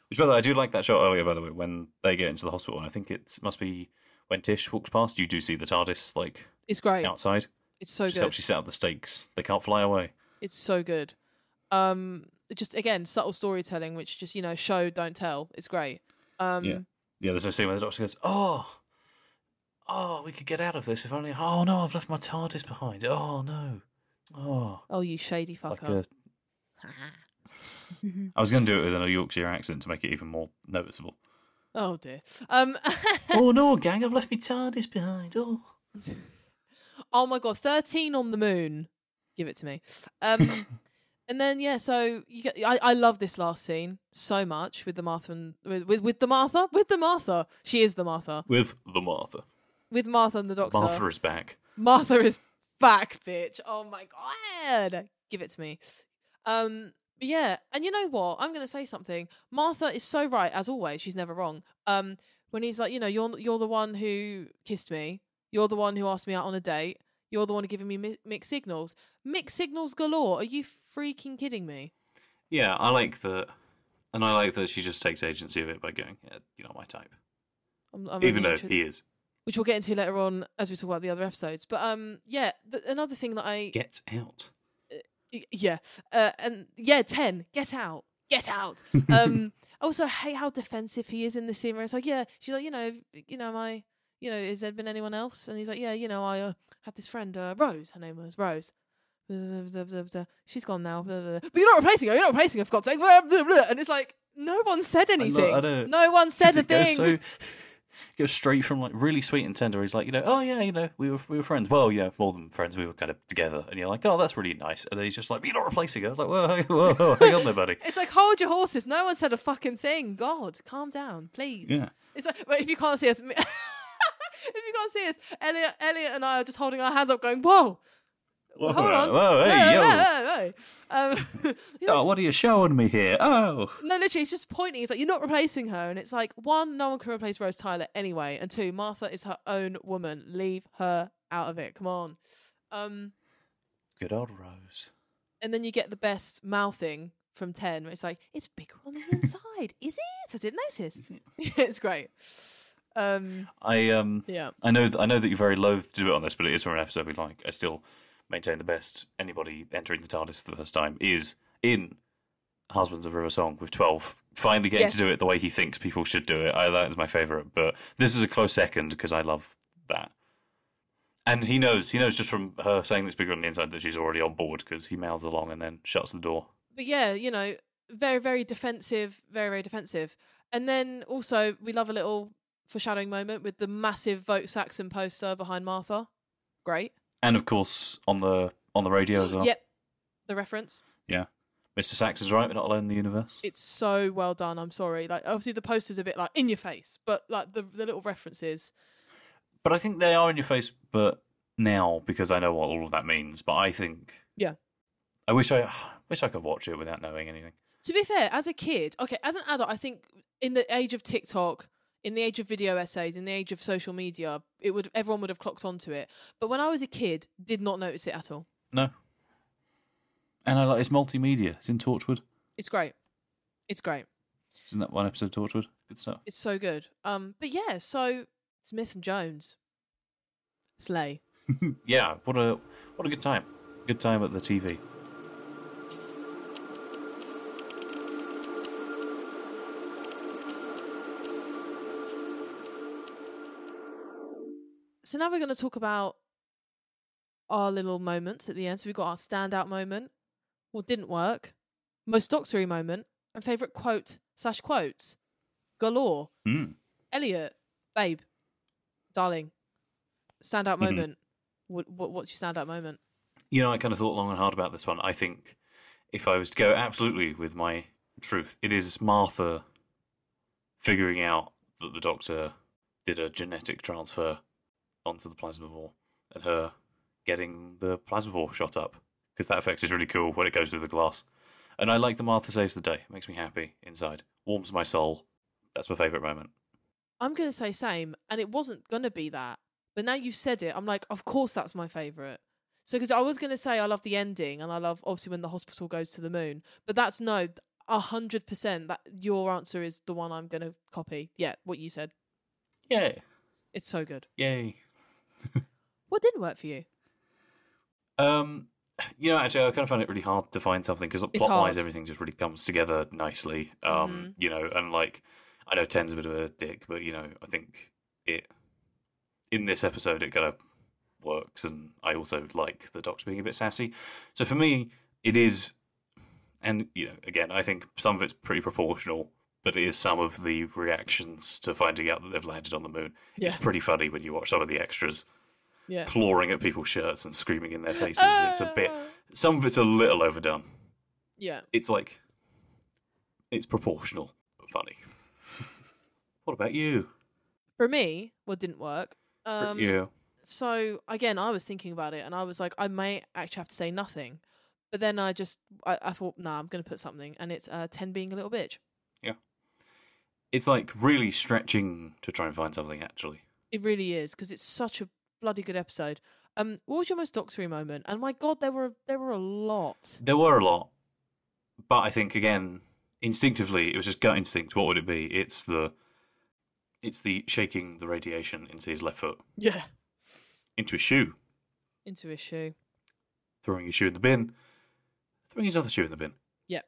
A: Which, by the way, I do like that shot earlier. By the way, when they get into the hospital, and I think it must be when Tish walks past. You do see the TARDIS like
B: It's great.
A: outside.
B: It's so
A: just
B: good.
A: helps you set up the stakes. They can't fly away.
B: It's so good. Um, just again subtle storytelling, which just you know show don't tell. It's great. Um,
A: Yeah. Yeah, there's a scene where the doctor goes, "Oh, oh, we could get out of this if only. Oh no, I've left my TARDIS behind. Oh no, oh."
B: Oh, you shady
A: Like
B: fucker.
A: a... I was going to do it with a Yorkshire accent to make it even more noticeable.
B: Oh dear. Um.
A: oh no, gang, I've left my TARDIS behind. Oh.
B: oh my god, thirteen on the moon. Give it to me. Um. and then yeah, so you get. I I love this last scene so much with the Martha and with with, with the Martha with the Martha. She is the Martha
A: With the Martha.
B: With Martha and the Doctor.
A: Martha is back.
B: Martha is back, bitch. Oh my god. Give it to me. Um yeah, and you know what? I'm gonna say something. Martha is so right, as always, she's never wrong. Um when he's like, you know, you're you're the one who kissed me, you're the one who asked me out on a date, you're the one giving me mi- mixed signals. Mixed signals galore. Are you freaking kidding me?
A: Yeah, I like that, and I like that she just takes agency of it by going, yeah, you're not my type,
B: I'm, I'm
A: even though he is.
B: Which we'll get into later on as we talk about the other episodes. But um, yeah, th- another thing that I
A: Get out.
B: Y- yeah. Uh, and yeah 10 get out. Get out. Um also I hate how defensive he is in this scene where it's like yeah she's like you know you know my you know has there been anyone else? And he's like yeah you know i uh, had this friend uh, rose. Her name was rose. She's gone now. But you're not replacing her. You're not replacing her for god's sake. And it's like no one said anything. no one said a thing
A: so goes straight from like really sweet and tender. He's like, you know, oh yeah, you know, we were we were friends. Well, you know, more than friends. We were kind of together, and you're like, oh, that's really nice. And then he's just like, you're not replacing her. I was like, whoa, whoa, whoa, hang on there, buddy.
B: It's like hold your horses. No one said a fucking thing. God, calm down, please.
A: Yeah.
B: It's like, but if you can't see us, if you can't see us, Elliot, Elliot, and I are just holding our hands up, going, "Whoa,
A: Whoa,
B: hold on,
A: whoa, hey, yo.
B: whoa, whoa." Um, you know,
A: Oh, what are you showing me here? Oh,
B: no, literally, he's just pointing. He's like, "You're not replacing her," and it's like, one, no one can replace Rose Tyler anyway, and two, Martha is her own woman. Leave her out of it. Come on. Um,
A: good old Rose.
B: and then you get the best mouthing from ten, where it's like, "It's bigger on the inside, is it?" I didn't notice. Is it? it's great. Um,
A: I um,
B: yeah.
A: I know that I know that you're very loath to do it on this, but it is from an episode we like. I still maintain the best anybody entering the TARDIS for the first time is in Husbands of River Song with twelve. Finally getting
B: Yes.
A: to do it the way he thinks people should do it. I, that is my favorite, but this is a close second because I love that. And he knows, he knows just from her saying it's bigger on the inside that she's already on board because he mouths along and then shuts the door.
B: but yeah, you know, very, very defensive, very, very defensive. And then also, we love a little foreshadowing moment with the massive Vote Saxon poster behind Martha. Great.
A: And of course, on the on the radio as well.
B: Yep. The reference.
A: Yeah. Mr. Saxon is right. We're not alone in the universe.
B: It's so well done. I'm sorry. Like, obviously, the poster's a bit like in your face, but like the, the little references.
A: But I think they are in your face. But now, because I know what all of that means. But I think
B: Yeah.
A: I wish I wish I could watch it without knowing anything.
B: To be fair, as a kid, okay, as an adult, I think in the age of TikTok, in the age of video essays, in the age of social media, it would everyone would have clocked onto it. But when I was a kid, did not notice it at all.
A: No. And I like it's multimedia. It's in Torchwood.
B: It's great. It's great.
A: Isn't that one episode of Torchwood? Good stuff.
B: It's so good. Um, but yeah, so Smith and Jones, Slay.
A: yeah. What a what a good time. Good time at the TV.
B: So now we're going to talk about our little moments at the end. So we've got our standout moment, what didn't work, most doctory moment, and favorite quote slash quotes galore.
A: Mm.
B: Elliot, babe, darling, standout
A: Mhm.
B: moment. What, what what's your standout moment?
A: You know, I kind of thought long and hard about this one. I think if I was to go absolutely with my truth, it is Martha figuring out that the doctor did a genetic transfer onto the plasma plasmavore and her getting the plasma plasmavore shot up because that effect is really cool when it goes through the glass. And I like the Martha saves the day. It makes me happy inside. Warms my soul. That's my favourite moment.
B: I'm going to say same, and it wasn't going to be that. But now you've said it, I'm like, of course that's my favorite. So because I was going to say I love the ending, and I love obviously when the hospital goes to the moon, but that's no, a hundred percent. That your answer is the one I'm going to copy. Yeah, what you said.
A: Yay.
B: It's so good.
A: Yay.
B: What didn't work for you?
A: Um, you know, actually, I kind of found it really hard to find something because plot wise, everything just really comes together nicely. Um,
B: Mhm.
A: you know, and like, I know Ten's a bit of a dick, but you know, I think it in this episode it kind of works, and I also like the Doctor being a bit sassy. So for me, it is, and you know, again, I think some of it's pretty proportional. But it is some of the reactions to finding out that they've landed on the moon. It's pretty funny when you watch some of the extras
B: Yeah.
A: clawing at people's shirts and screaming in their faces. it's a bit. Some of it's a little overdone.
B: Yeah.
A: It's like. It's proportional, but funny. what about you?
B: For me, what didn't work?
A: For
B: Um,
A: you.
B: So again, I was thinking about it, and I was like, I may actually have to say nothing, but then I just I, I thought, nah, I'm going to put something, and it's uh, ten being a little bitch.
A: It's like really stretching to try and find something. Actually,
B: It really is because it's such a bloody good episode. Um, what was your most doctory moment? And my god, there were there were a lot.
A: there were a lot, but I think again, instinctively, it was just gut instinct. What would it be? It's the, it's the shaking the radiation into his left foot,
B: Yeah,
A: into his shoe,
B: into his shoe.
A: throwing his shoe in the bin, throwing his other shoe in the bin.
B: Yeah,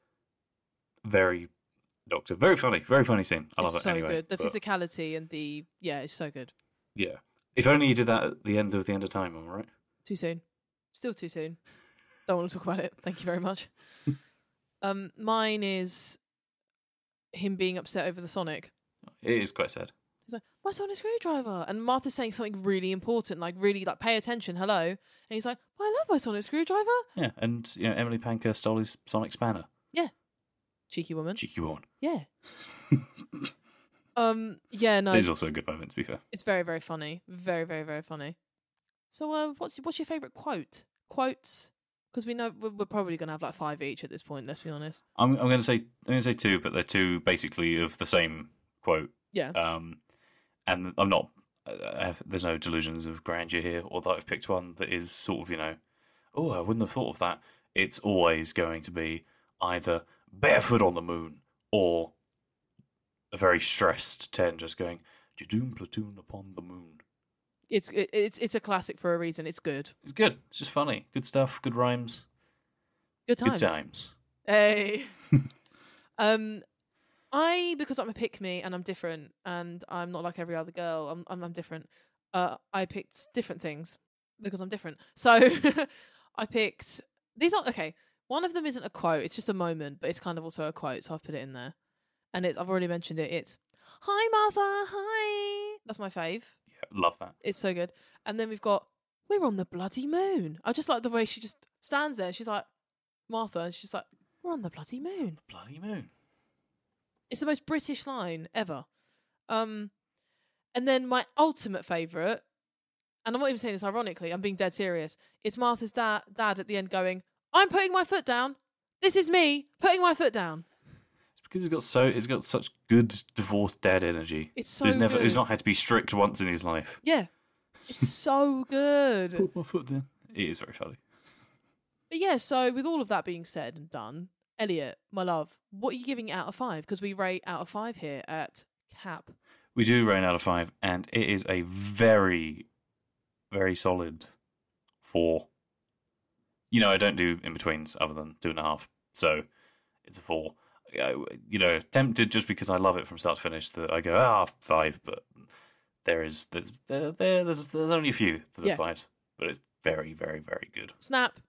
A: Very Doctor, very funny, very funny scene. I love
B: it's
A: it
B: so
A: anyway.
B: good. The
A: but-
B: physicality and the yeah, it's so good.
A: Yeah. If only you did that at the end of the end of time, all right?
B: Too soon. Still too soon. Don't want to talk about it. Thank you very much. um, mine is him being upset over the Sonic.
A: It is quite sad.
B: He's like, my Sonic screwdriver, and Martha's saying something really important, like really like pay attention, hello, and he's like, well, I love my Sonic screwdriver.
A: Yeah, and you know, Emily Pankhurst stole his Sonic Spanner.
B: Cheeky woman.
A: Cheeky woman.
B: Yeah. um. Yeah. No.
A: Is also a good moment, to be fair.
B: It's very, very funny. Very, very, very funny. So, uh, what's what's your favourite quote? Quotes? Because we know we're, we're probably going to have like five each at this point. Let's be honest.
A: I'm, I'm going to say I'm going to say two, but they're two basically of the same quote.
B: Yeah.
A: Um, and I'm not. I have, there's no delusions of grandeur here, or that I've picked one that is sort of you know, oh, I wouldn't have thought of that. It's always going to be either barefoot on the moon or a very stressed ten just going Judoon platoon upon the moon.
B: It's it's it's a classic for a reason. It's good.
A: It's good. It's just funny. Good stuff. Good rhymes.
B: Good times.
A: Good times.
B: Hey. um, I because I'm a pick me and I'm different and I'm not like every other girl. I'm I'm, I'm different. Uh, I picked different things because I'm different. So I picked these aren't okay. One of them isn't a quote. It's just a moment, but it's kind of also a quote. So I've put it in there, and it's I've already mentioned it. It's Hi Martha. Hi. That's my fave.
A: Yeah, love that.
B: It's so good. And then we've got We're on the bloody moon. I just like the way she just stands there. She's like Martha, and she's like, We're on the bloody moon.
A: Bloody moon.
B: It's the most British line ever. Um, and then my ultimate favourite, and I'm not even saying this ironically, I'm being dead serious. It's Martha's dad, dad at the end going, "I'm putting my foot down. This is me putting my foot down."
A: It's because he's got so he's got such good divorced dad energy.
B: It's so
A: he's never he's not had to be strict once in his life.
B: Yeah, it's so good.
A: Put my foot down. It is very funny.
B: But yeah, so with all of that being said and done, Elliot, my love, what are you giving out of five? Because we rate out of five here at Cap.
A: We do rain out of five, and it is a very, very solid four. You know, I don't do in betweens other than two and a half, so it's a four. I- You know, tempted just because I love it from start to finish that I go ah five, but there is there's there, there there's there's only a few that are
B: Yeah.
A: fives, but it's very very very good.
B: Snap.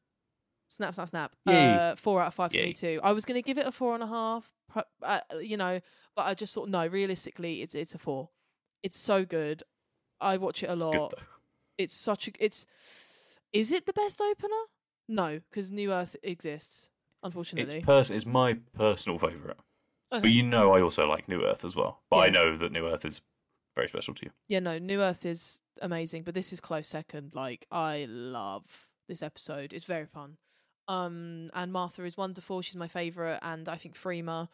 B: Snap, snap, snap. Uh, four out of five for
A: Yay.
B: me too. I was going to give it a four and a half, uh, you know, but I just thought no. Realistically, it's it's a four. It's so good. I watch it a
A: It's
B: lot.
A: good.
B: It's such a. It's. Is it the best opener? No, because New Earth exists. Unfortunately,
A: It's pers- it's my personal favourite.
B: Okay.
A: But you know I also like New Earth as well. But I know that New Earth is very special to you.
B: yeah, no, New Earth is amazing, but this is close second. Like I love this episode. It's very fun. Um, and Martha is wonderful. She's my favorite, and I think Freema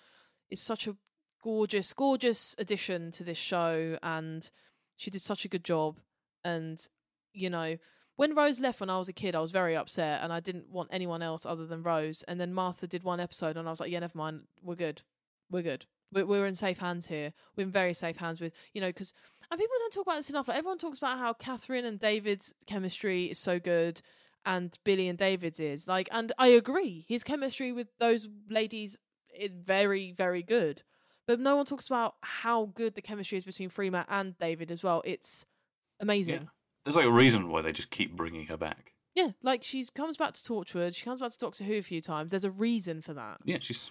B: is such a gorgeous, gorgeous addition to this show, and she did such a good job. And you know, when Rose left when I was a kid, I was very upset, and I didn't want anyone else other than Rose. And then Martha did one episode, and I was like, yeah, never mind, we're good, we're good. We're, we're in safe hands here. We're in very safe hands with, you know, because and people don't talk about this enough. Like everyone talks about how Catherine and David's chemistry is so good, and Billie and David's is like, and I agree. His chemistry with those ladies is very, very good. But no one talks about how good the chemistry is between Freema and David as well. It's amazing.
A: There's like a reason why they just keep bringing her back.
B: Yeah, like she comes back to Torchwood. She comes back to Doctor Who a few times. There's a reason for that.
A: Yeah, she's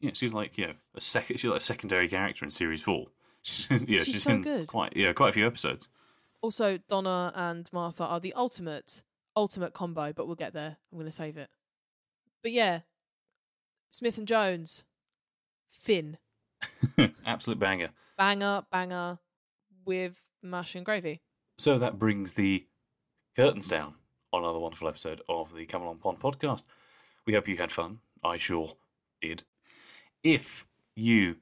A: yeah, she's like you know a second. She's like a secondary character in series four. She's, yeah,
B: She's
A: she's
B: so
A: in
B: good.
A: quite yeah quite a few episodes.
B: Also, Donna and Martha are the ultimate, ultimate combo, but we'll get there. I'm going to save it. But yeah, Smith and Jones, Finn,
A: Absolute banger.
B: banger, banger with mash and gravy.
A: So that brings the curtains down on another wonderful episode of the Come Along Pond podcast. We hope you had fun. I sure did. If you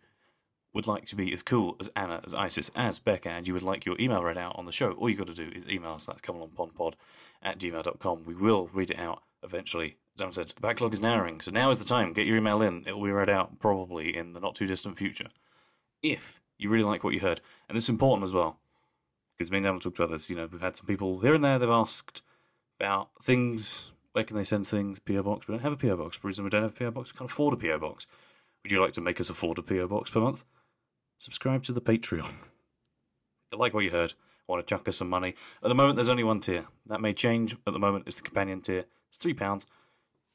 A: would like to be as cool as Anna, as Isis, as Becca, and you would like your email read out on the show, all you've got to do is email us. That's comealongpondpod at gmail.com. We will read it out eventually. As I said, the backlog is narrowing, so now is the time. Get your email in. It will be read out probably in the not too distant future. If you really like what you heard, and this is important as well, because me and Dan talked about this. You know, we've had some people here and there. They've asked about things. Where can they send things? PO box. We don't have a PO box. For reason we don't have a PO box, we can't afford a PO box. Would you like to make us afford a PO box per month? Subscribe to the Patreon. you like what you heard, want to chuck us some money. At the moment, there's only one tier. That may change. At the moment, it's the companion tier. It's three pounds,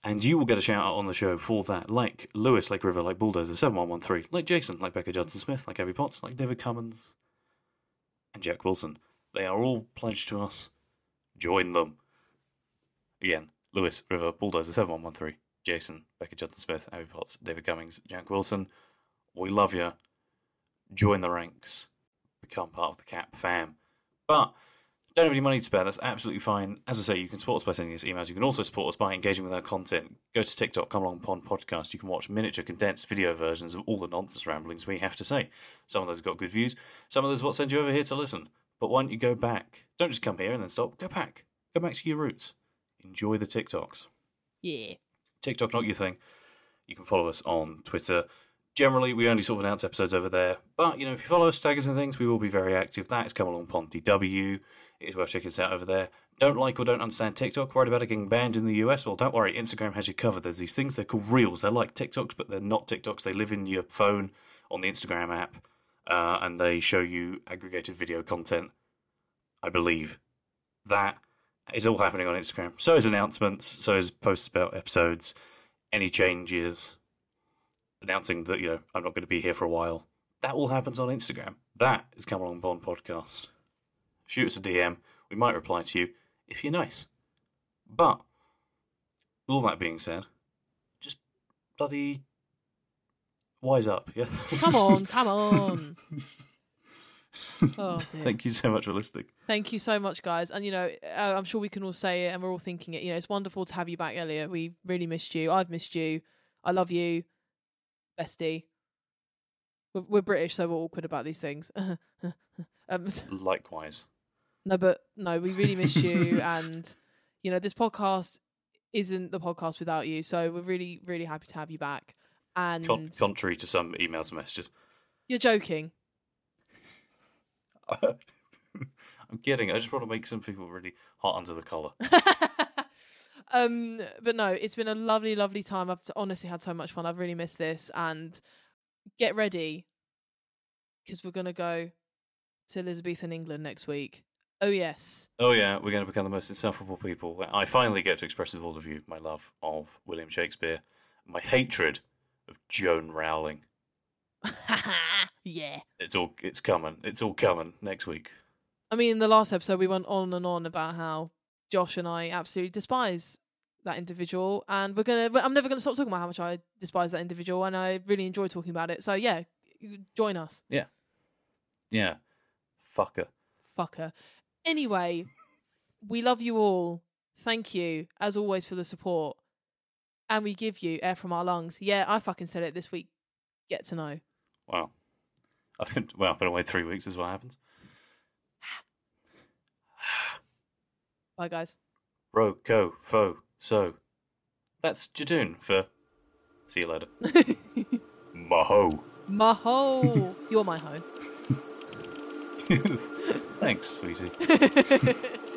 A: and you will get a shout out on the show for that. Like Lewis, like River, like Bulldozer seven one one three, like Jason, like Becca Judson Smith, like Abby Potts, like David Cummins, and Jack Wilson. They are all pledged to us. Join them. Again, Lewis, River, Bulldozer 7113, Jason, Becca Judson Smith, Abby Potts, David Cummings, Jack Wilson. We love you. Join the ranks. Become part of the CAP fam. But don't have any money to spare, that's absolutely fine. As I say, you can support us by sending us emails. You can also support us by engaging with our content. Go to TikTok, Come Along Pond Podcast. You can watch miniature, condensed video versions of all the nonsense ramblings we have to say. Some of those got good views, some of those what send you over here to listen. But why don't you go back? Don't just come here and then stop. Go back. Go back to your roots. Enjoy the TikToks.
B: Yeah.
A: TikTok not your thing. You can follow us on Twitter. Generally, we only sort of announce episodes over there. But, you know, if you follow us, tag us and things, we will be very active. That is Come Along Pond DW. It is worth checking us out over there. Don't like or don't understand TikTok? Worried about it getting banned in the US? Well, don't worry. Instagram has you covered. There's these things, they're called Reels. They're like TikToks, but they're not TikToks. They live in your phone on the Instagram app. Uh, and they show you aggregated video content, I believe. That is all happening on Instagram. So is announcements, so is posts about episodes, any changes, announcing that, you know, I'm not going to be here for a while. That all happens on Instagram. That is Come Along Pond Podcast. Shoot us a DM. We might reply to you if you're nice. But, all that being said, just bloody wise up, yeah?
B: Come on, come on. Oh.
A: Thank you so much for listening.
B: Thank you so much, guys. And you know, uh, I'm sure we can all say it, and we're all thinking it. You know, it's wonderful to have you back, Elliot. We really missed you. I've missed you. I love you, bestie. We're, we're British, so we're awkward about these things. um,
A: Likewise.
B: No, but no, we really miss you, and you know, this podcast isn't the podcast without you. So we're really, really happy to have you back. And
A: Con- contrary to some emails and messages.
B: you're joking.
A: I'm kidding. I just want to make some people really hot under the collar.
B: um, but no, it's been a lovely, lovely time. I've honestly had so much fun. I've really missed this. And get ready because we're gonna go to Elizabethan England next week. Oh yes,
A: Oh yeah, we're going to become the most insufferable people. I finally get to express with all of you my love of William Shakespeare, my hatred of Joan Rowling.
B: yeah.
A: It's all it's coming. It's all coming next week.
B: I mean, in the last episode, we went on and on about how Josh and I absolutely despise that individual, and we're gonna. I'm never gonna stop talking about how much I despise that individual, and I really enjoy talking about it. So yeah, join us,
A: Yeah. Yeah. Fucker.
B: fucker. Anyway, we love you all. Thank you, as always, for the support, and we give you air from our lungs. Yeah, I fucking said it this week. Get to know.
A: Wow. I've been well, I've been away three weeks is what happens.
B: Bye, guys.
A: Bro, co, fo, so. That's Judoon for see you later. Maho.
B: Maho, you're my hoe.
A: Thanks, sweetie.